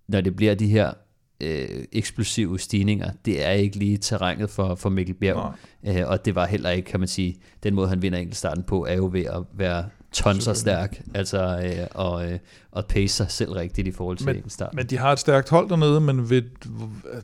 når det bliver de her øh, eksplosive stigninger. Det er ikke lige terrænet for, for Mikkel Bjerg, øh, og det var heller ikke, kan man sige, den måde han vinder enkeltstarten på, er jo ved at være tonser stærk, altså øh, og, øh, og pace sig selv rigtigt i forhold til men, enkeltstarten. Men de har et stærkt hold dernede, men vil,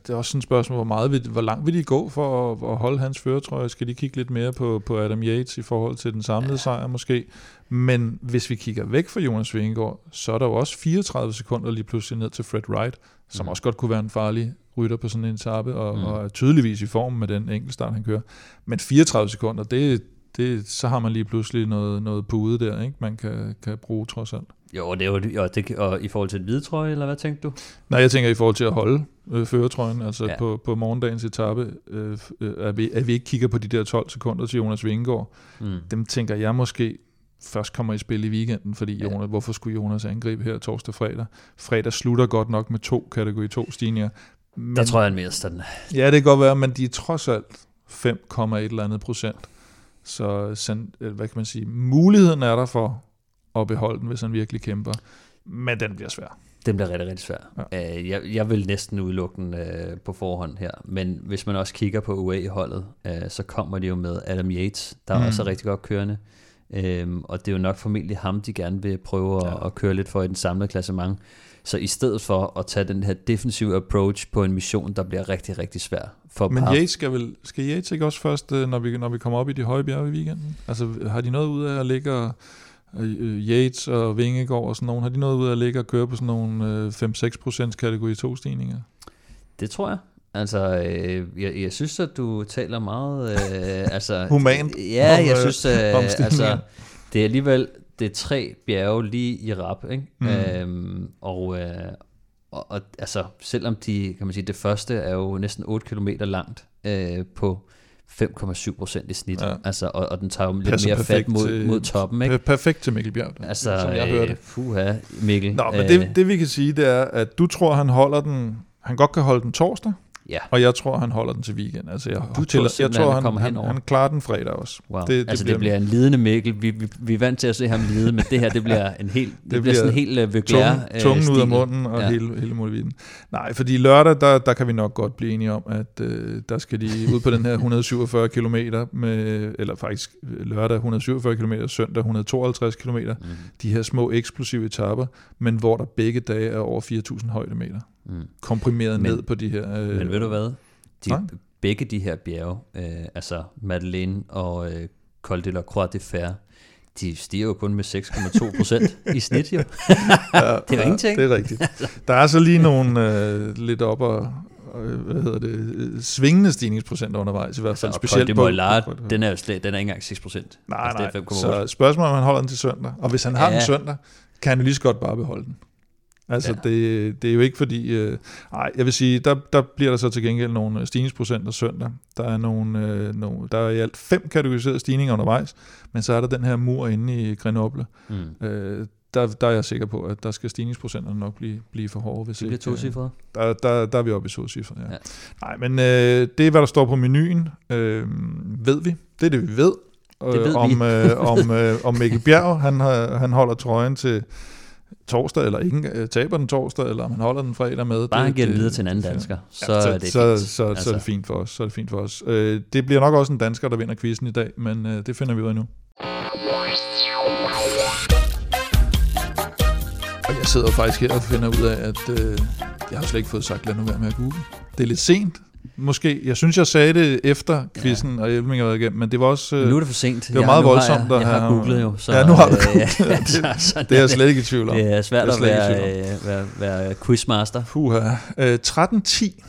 det er også sådan et spørgsmål, hvor, meget vil, hvor langt vil de gå for at, at holde hans føretrøje? Skal de kigge lidt mere på, på Adam Yates i forhold til den samlede ja. sejr måske? Men hvis vi kigger væk fra Jonas Vingegaard, så er der jo også 34 sekunder lige pludselig ned til Fred Wright, som mm. også godt kunne være en farlig rytter på sådan en etape, og, mm. og er tydeligvis i form med den enkeltstart, han kører. Men 34 sekunder, det, det, så har man lige pludselig noget, noget pude der, ikke? man kan, kan bruge trods alt. Jo, det er jo, det, og i forhold til et hvide trøje, eller hvad tænkte du? Nej, jeg tænker i forhold til at holde øh, føretrøjen, altså ja. på, på morgendagens etape, øh, øh, at, vi, at vi ikke kigger på de der 12 sekunder til Jonas Vingegaard. Mm. Dem tænker jeg måske først kommer i spil i weekenden, fordi ja. Jonas, hvorfor skulle Jonas angribe her torsdag fredag? Fredag slutter godt nok med to kategori 2 stigninger. Men, der tror jeg, han mister den. Ja, det kan godt være, men de er trods alt 5,1 eller andet procent. Så øh, hvad kan man sige, muligheden er der for at beholde den, hvis han virkelig kæmper. Men den bliver svær. Den bliver rigtig, rigtig svær. Ja. Øh, jeg, jeg vil næsten udelukke den uh, på forhånd her. Men hvis man også kigger på UA-holdet, så kommer de jo med Adam Yates, der mm. også er rigtig godt kørende. Øhm, og det er jo nok formentlig ham, de gerne vil prøve ja. at, at køre lidt for i den samlede klassement. Så i stedet for at tage den her defensive approach på en mission, der bliver rigtig, rigtig svær for Men par. Yates skal vel, skal Yates ikke også først, øh, når vi, når vi kommer op i de høje bjerge i weekenden? Altså har de noget ud af at ligge og, uh, Yates og Vingegaard og sådan nogen, har de noget ud af at ligge og køre på sådan nogle uh, 5-6% kategori 2 stigninger? Det tror jeg. Altså, øh, jeg, jeg synes, at du taler meget... Øh, altså, Humant. Ja, om, jeg synes, øh, altså, det er alligevel det er tre bjerge lige i rap, ikke? Mm. Øhm, og, øh, og, og altså, selvom de, kan man sige, det første er jo næsten 8 km langt øh, på 5,7 procent i snit. Ja. Altså, og, og den tager jo lidt Passer mere fat mod, mod toppen. Ikke? Perfekt til Mikkel Bjerg, altså, som jeg hørte. Fuha, Mikkel. Nå, men det, det vi kan sige, det er, at du tror, han holder den, han godt kan holde den torsdag, Ja. Og jeg tror, han holder den til weekend. Altså, jeg, Du tror jeg tror, han, han, henover? han klarer den fredag også. Wow. Det, Det, altså bliver det bliver en lidende Mikkel. Vi, vi, vi er vant til at se ham lide, men det her, det bliver en helt, det, det bliver, sådan en helt uh, Vøgler, Tungen, tungen ud af munden og ja. Ja. hele, hele muligheden. Nej, fordi lørdag, der, der kan vi nok godt blive enige om, at øh, der skal de ud på den her 147 km, med, eller faktisk lørdag 147 km, søndag 152 km. Mm. De her små eksplosive etapper, men hvor der begge dage er over 4.000 højdemeter. Mm. Komprimeret Men- ned på de her... Øh, Men ved du hvad? De, Nej. begge de her bjerge, øh, altså Madeleine og øh, Col de la Croix de Fer, de stiger jo kun med 6,2 procent i snit jo. Ja, Det er jo ingenting. Det er rigtigt. Der er så lige nogle øh, lidt op og, hvad hedder det, svingende stigningsprocenter undervejs, i hvert fald og specielt Col de på- Mollart, på- den er jo slet, den er ikke engang 6 procent. Nej, altså, nej. det er 5,8. Så spørgsmålet er, om han holder den til søndag. Og hvis han har Ja. den søndag, kan han jo lige så godt bare beholde den. Altså, Ja. det, det er jo ikke fordi... Øh, ej, jeg vil sige, der, der bliver der så til gengæld nogle øh, stigningsprocenter søndag. Der er, nogle, øh, nogle, der er i alt fem kategoriserede stigninger undervejs, men så er der den her mur inde i Grenoble. Mm. Øh, der, der er jeg sikker på, at der skal stigningsprocenterne nok blive, blive for hårde. Hvis Det bliver to øh, cifre. der, der, der er vi oppe i to cifre, ja. Ja. Nej, men øh, det er, hvad der står på menuen, øh, ved vi. Det er det, vi ved. Det ved øh, om, øh, om, øh, om Mikkel Bjerg, han, har, han holder trøjen til torsdag, eller ikke øh, taber den torsdag, eller om han holder den fredag med. Bare han giver det- videre til en anden det- dansker, så Ja, er så, det så, fint. så, så, Altså. så er det fint for os. Så er det fint for os. Øh, det bliver nok også en dansker, der vinder quizzen i dag, men øh, det finder vi ud af nu. Og jeg sidder faktisk her og finder ud af, at øh, jeg har slet ikke fået sagt, lad nu være med at google. Det er lidt sent, måske. Jeg synes, jeg sagde det efter quizzen, ja. og jeg har været igennem, men det var også... Øh, Nu er det for sent. det var meget nu har voldsomt Jeg, jeg har googlet jo. Så, Ja, nu har du øh, ja, Det- så- sådan det er jeg slet ikke i tvivl om. Det er svært Det er at være, øh, være, være quizmaster. Puha. Øh, 13.10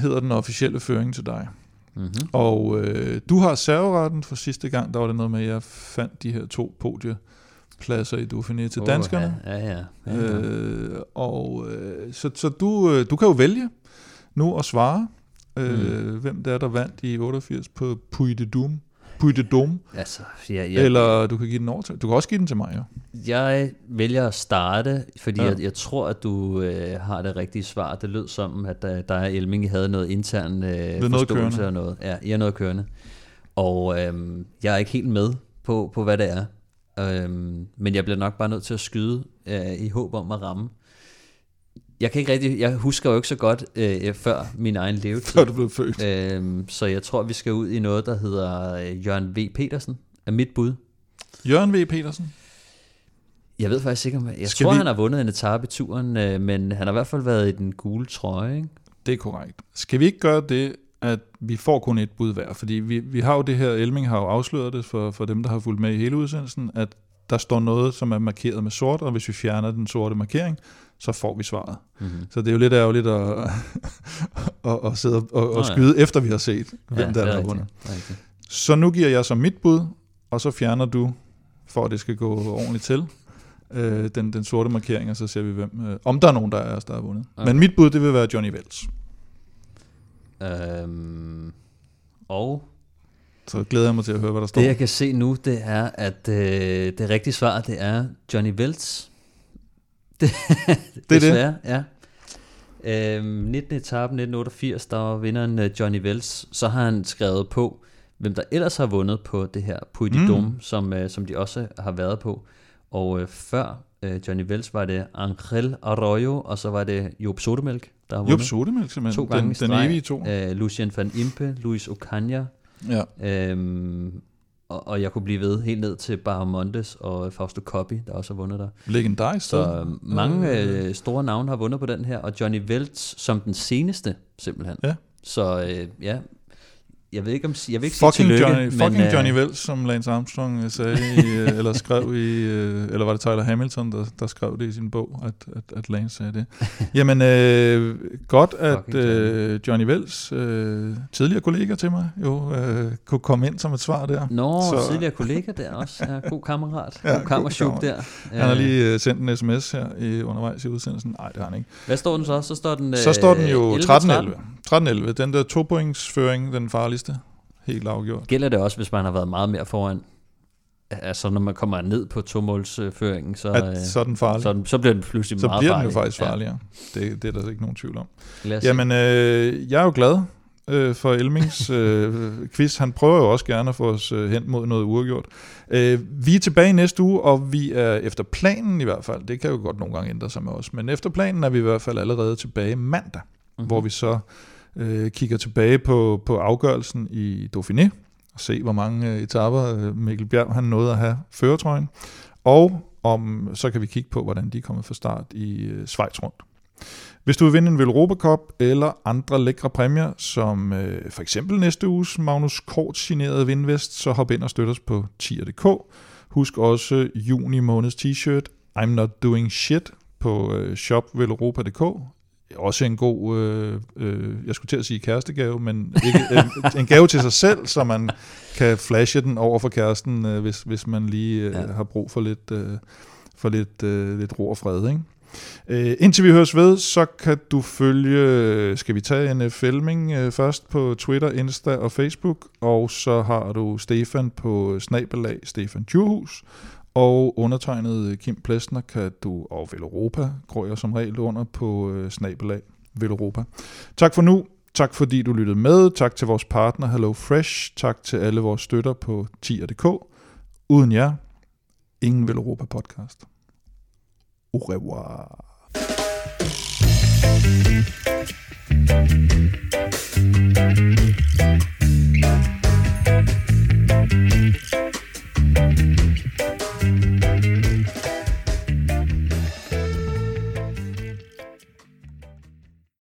hedder den officielle føring til dig. Mm-hmm. Og øh, du har serveretten for sidste gang. Der var det noget med, at jeg fandt de her to podiepladser i Dauphiné til danskerne. Ja, ja. ja. Øh, og øh, så, så du, øh, du kan jo vælge nu at svare, øh, mm. hvem det er, der vandt i 88 på Puy de Dôme. Puy de Dôme. Altså, ja, Ja. ja, Eller du kan give den over til. Du kan også give den til mig, jo. Jeg vælger at starte, fordi Ja. ja. jeg, jeg tror, at du øh, har det rigtige svar. Det lød som, at der, der er Elming havde noget intern øh, noget forståelse kørende. og noget. Ja, I har noget kørende. Og øhm, jeg er ikke helt med på, på hvad det er. Øhm, men jeg bliver nok bare nødt til at skyde øh, i håb om at ramme. Jeg kan ikke rigtig, jeg husker jo ikke så godt øh, før min egen levetid. Før du blev født. Øhm, så jeg tror, vi skal ud i noget, der hedder øh, Jørgen V. Petersen, er mit bud. Jørgen V. Petersen. Jeg ved faktisk ikke, om jeg Skal tror, vi- han har vundet en etape i turen, øh, men han har i hvert fald været i den gule trøje. Ikke? Det er korrekt. Skal vi ikke gøre det, at vi får kun et bud hver? Fordi vi, vi har jo det her, Elming har jo afsløret det for, for dem, der har fulgt med i hele udsendelsen, at der står noget, som er markeret med sort, og hvis vi fjerner den sorte markering, så får vi svaret. Mm-hmm. Så det er jo lidt ærgerligt at, at, at sidde og, Nå ja. og skyde, efter vi har set, hvem ja, der, er har vundet. er. Så nu giver jeg så mit bud, og så fjerner du, for at det skal gå ordentligt til, øh, den, den sorte markering, og så ser vi, hvem, øh, om der er nogen, der er der har vundet. Okay. Men mit bud, det vil være Johnny Vels. Øhm, og Så glæder jeg mig til at høre, hvad der står. det jeg kan se nu, det er, at øh, det rigtige svar, det er Johnny Welts. Det, det. Desværre, ja. Øhm, 19. etape 1988, der var vinderen øh, Johnny Wells. Så har han skrevet på, hvem der ellers har vundet på det her Puy de Mm. Dôme, som, øh, som de også har været på. Og øh, før øh, Johnny Wells var det Angel Arroyo, og så var det Job Sodemelk, der har vundet. Sodemælk, simpelthen. To gange den, den streg. evige to. Øh, Lucien van Impe, Luis Ocaña, Ja. øhm, og, og jeg kunne blive ved helt ned til Barmontes og Fausto Coppi, der også har vundet der. Legendarisk. Så øh, mange øh, store navne har vundet på den her, og Johnny Welts som den seneste, simpelthen. Ja. Så øh, ja, jeg ved ikke, om, jeg vil ikke sige Fucking, tillykke, Johnny, fucking men, øh, Johnny Wells, som Lance Armstrong øh, sagde, i, øh, eller skrev i, øh, eller var det Tyler Hamilton, der, der skrev det i sin bog, at, at, at Lance sagde det. Jamen, øh, godt, at Fucking Johnny. øh, Johnny Wells, øh, tidligere kollega til mig, jo øh, kunne komme ind som et svar der. Nå, Så- tidligere kollega der også. Ja, god kammerat. Ja, god kammerchuk god der. Han har Øh, lige øh, sendt en sms her i, undervejs i udsendelsen. Nej, det har han ikke. Hvad står den så? Så står den, Så står den jo 11-13. 13-11. 13-11. Den der topointsføring, den farligste. Helt afgjort. Gælder det også, hvis man har været meget mere foran? altså når man kommer ned på tomålsføringen, så, at, så er den farlig. Så, så bliver den pludselig så meget bliver farlig. den jo faktisk farligere. Ja. Det, det er der ikke nogen tvivl om. Jamen, øh, jeg er jo glad øh, for Elmings øh, quiz. Han prøver jo også gerne at få os øh, hen mod noget uafgjort. Øh, vi er tilbage næste uge, og vi er efter planen i hvert fald, det kan jo godt nogle gange ændre sig med os, men efter planen er vi i hvert fald allerede tilbage mandag, mm-hmm. hvor vi så øh, kigger tilbage på, på afgørelsen i Dauphiné, og se, hvor mange øh, etaper øh, Mikkel Bjerg han nåede at have føretrøjen. Og om, så kan vi kigge på, hvordan de er kommet fra start i øh, Schweiz rundt. Hvis du vil vinde en Velropa Cup eller andre lækre præmier, som øh, for eksempel næste uges Magnus Kort signerede vindvest, så hop ind og støt os på tier.dk. Husk også juni måneds t-shirt I'm Not Doing Shit på øh, shopvelropa.dk også en god, øh, øh, jeg skulle til at sige kærestegave, men ikke, øh, en gave til sig selv, så man kan flashe den over for kæresten, øh, hvis, hvis man lige øh, ja. har brug for lidt, øh, for lidt, øh, lidt ro og fred. Ikke? Øh, indtil vi høres ved, så kan du følge, skal vi tage en filming øh, først på Twitter, Insta og Facebook, og så har du Stefan på snabelag Stefan Djurhus, og undertegnet Kim Plesner kan du, og Veloropa går jeg som regel under på øh, snabelag Veloropa. Tak for nu. Tak fordi du lyttede med. Tak til vores partner Hello Fresh. Tak til alle vores støtter på tier.dk. Uden jer, ingen Veloropa podcast. Au revoir.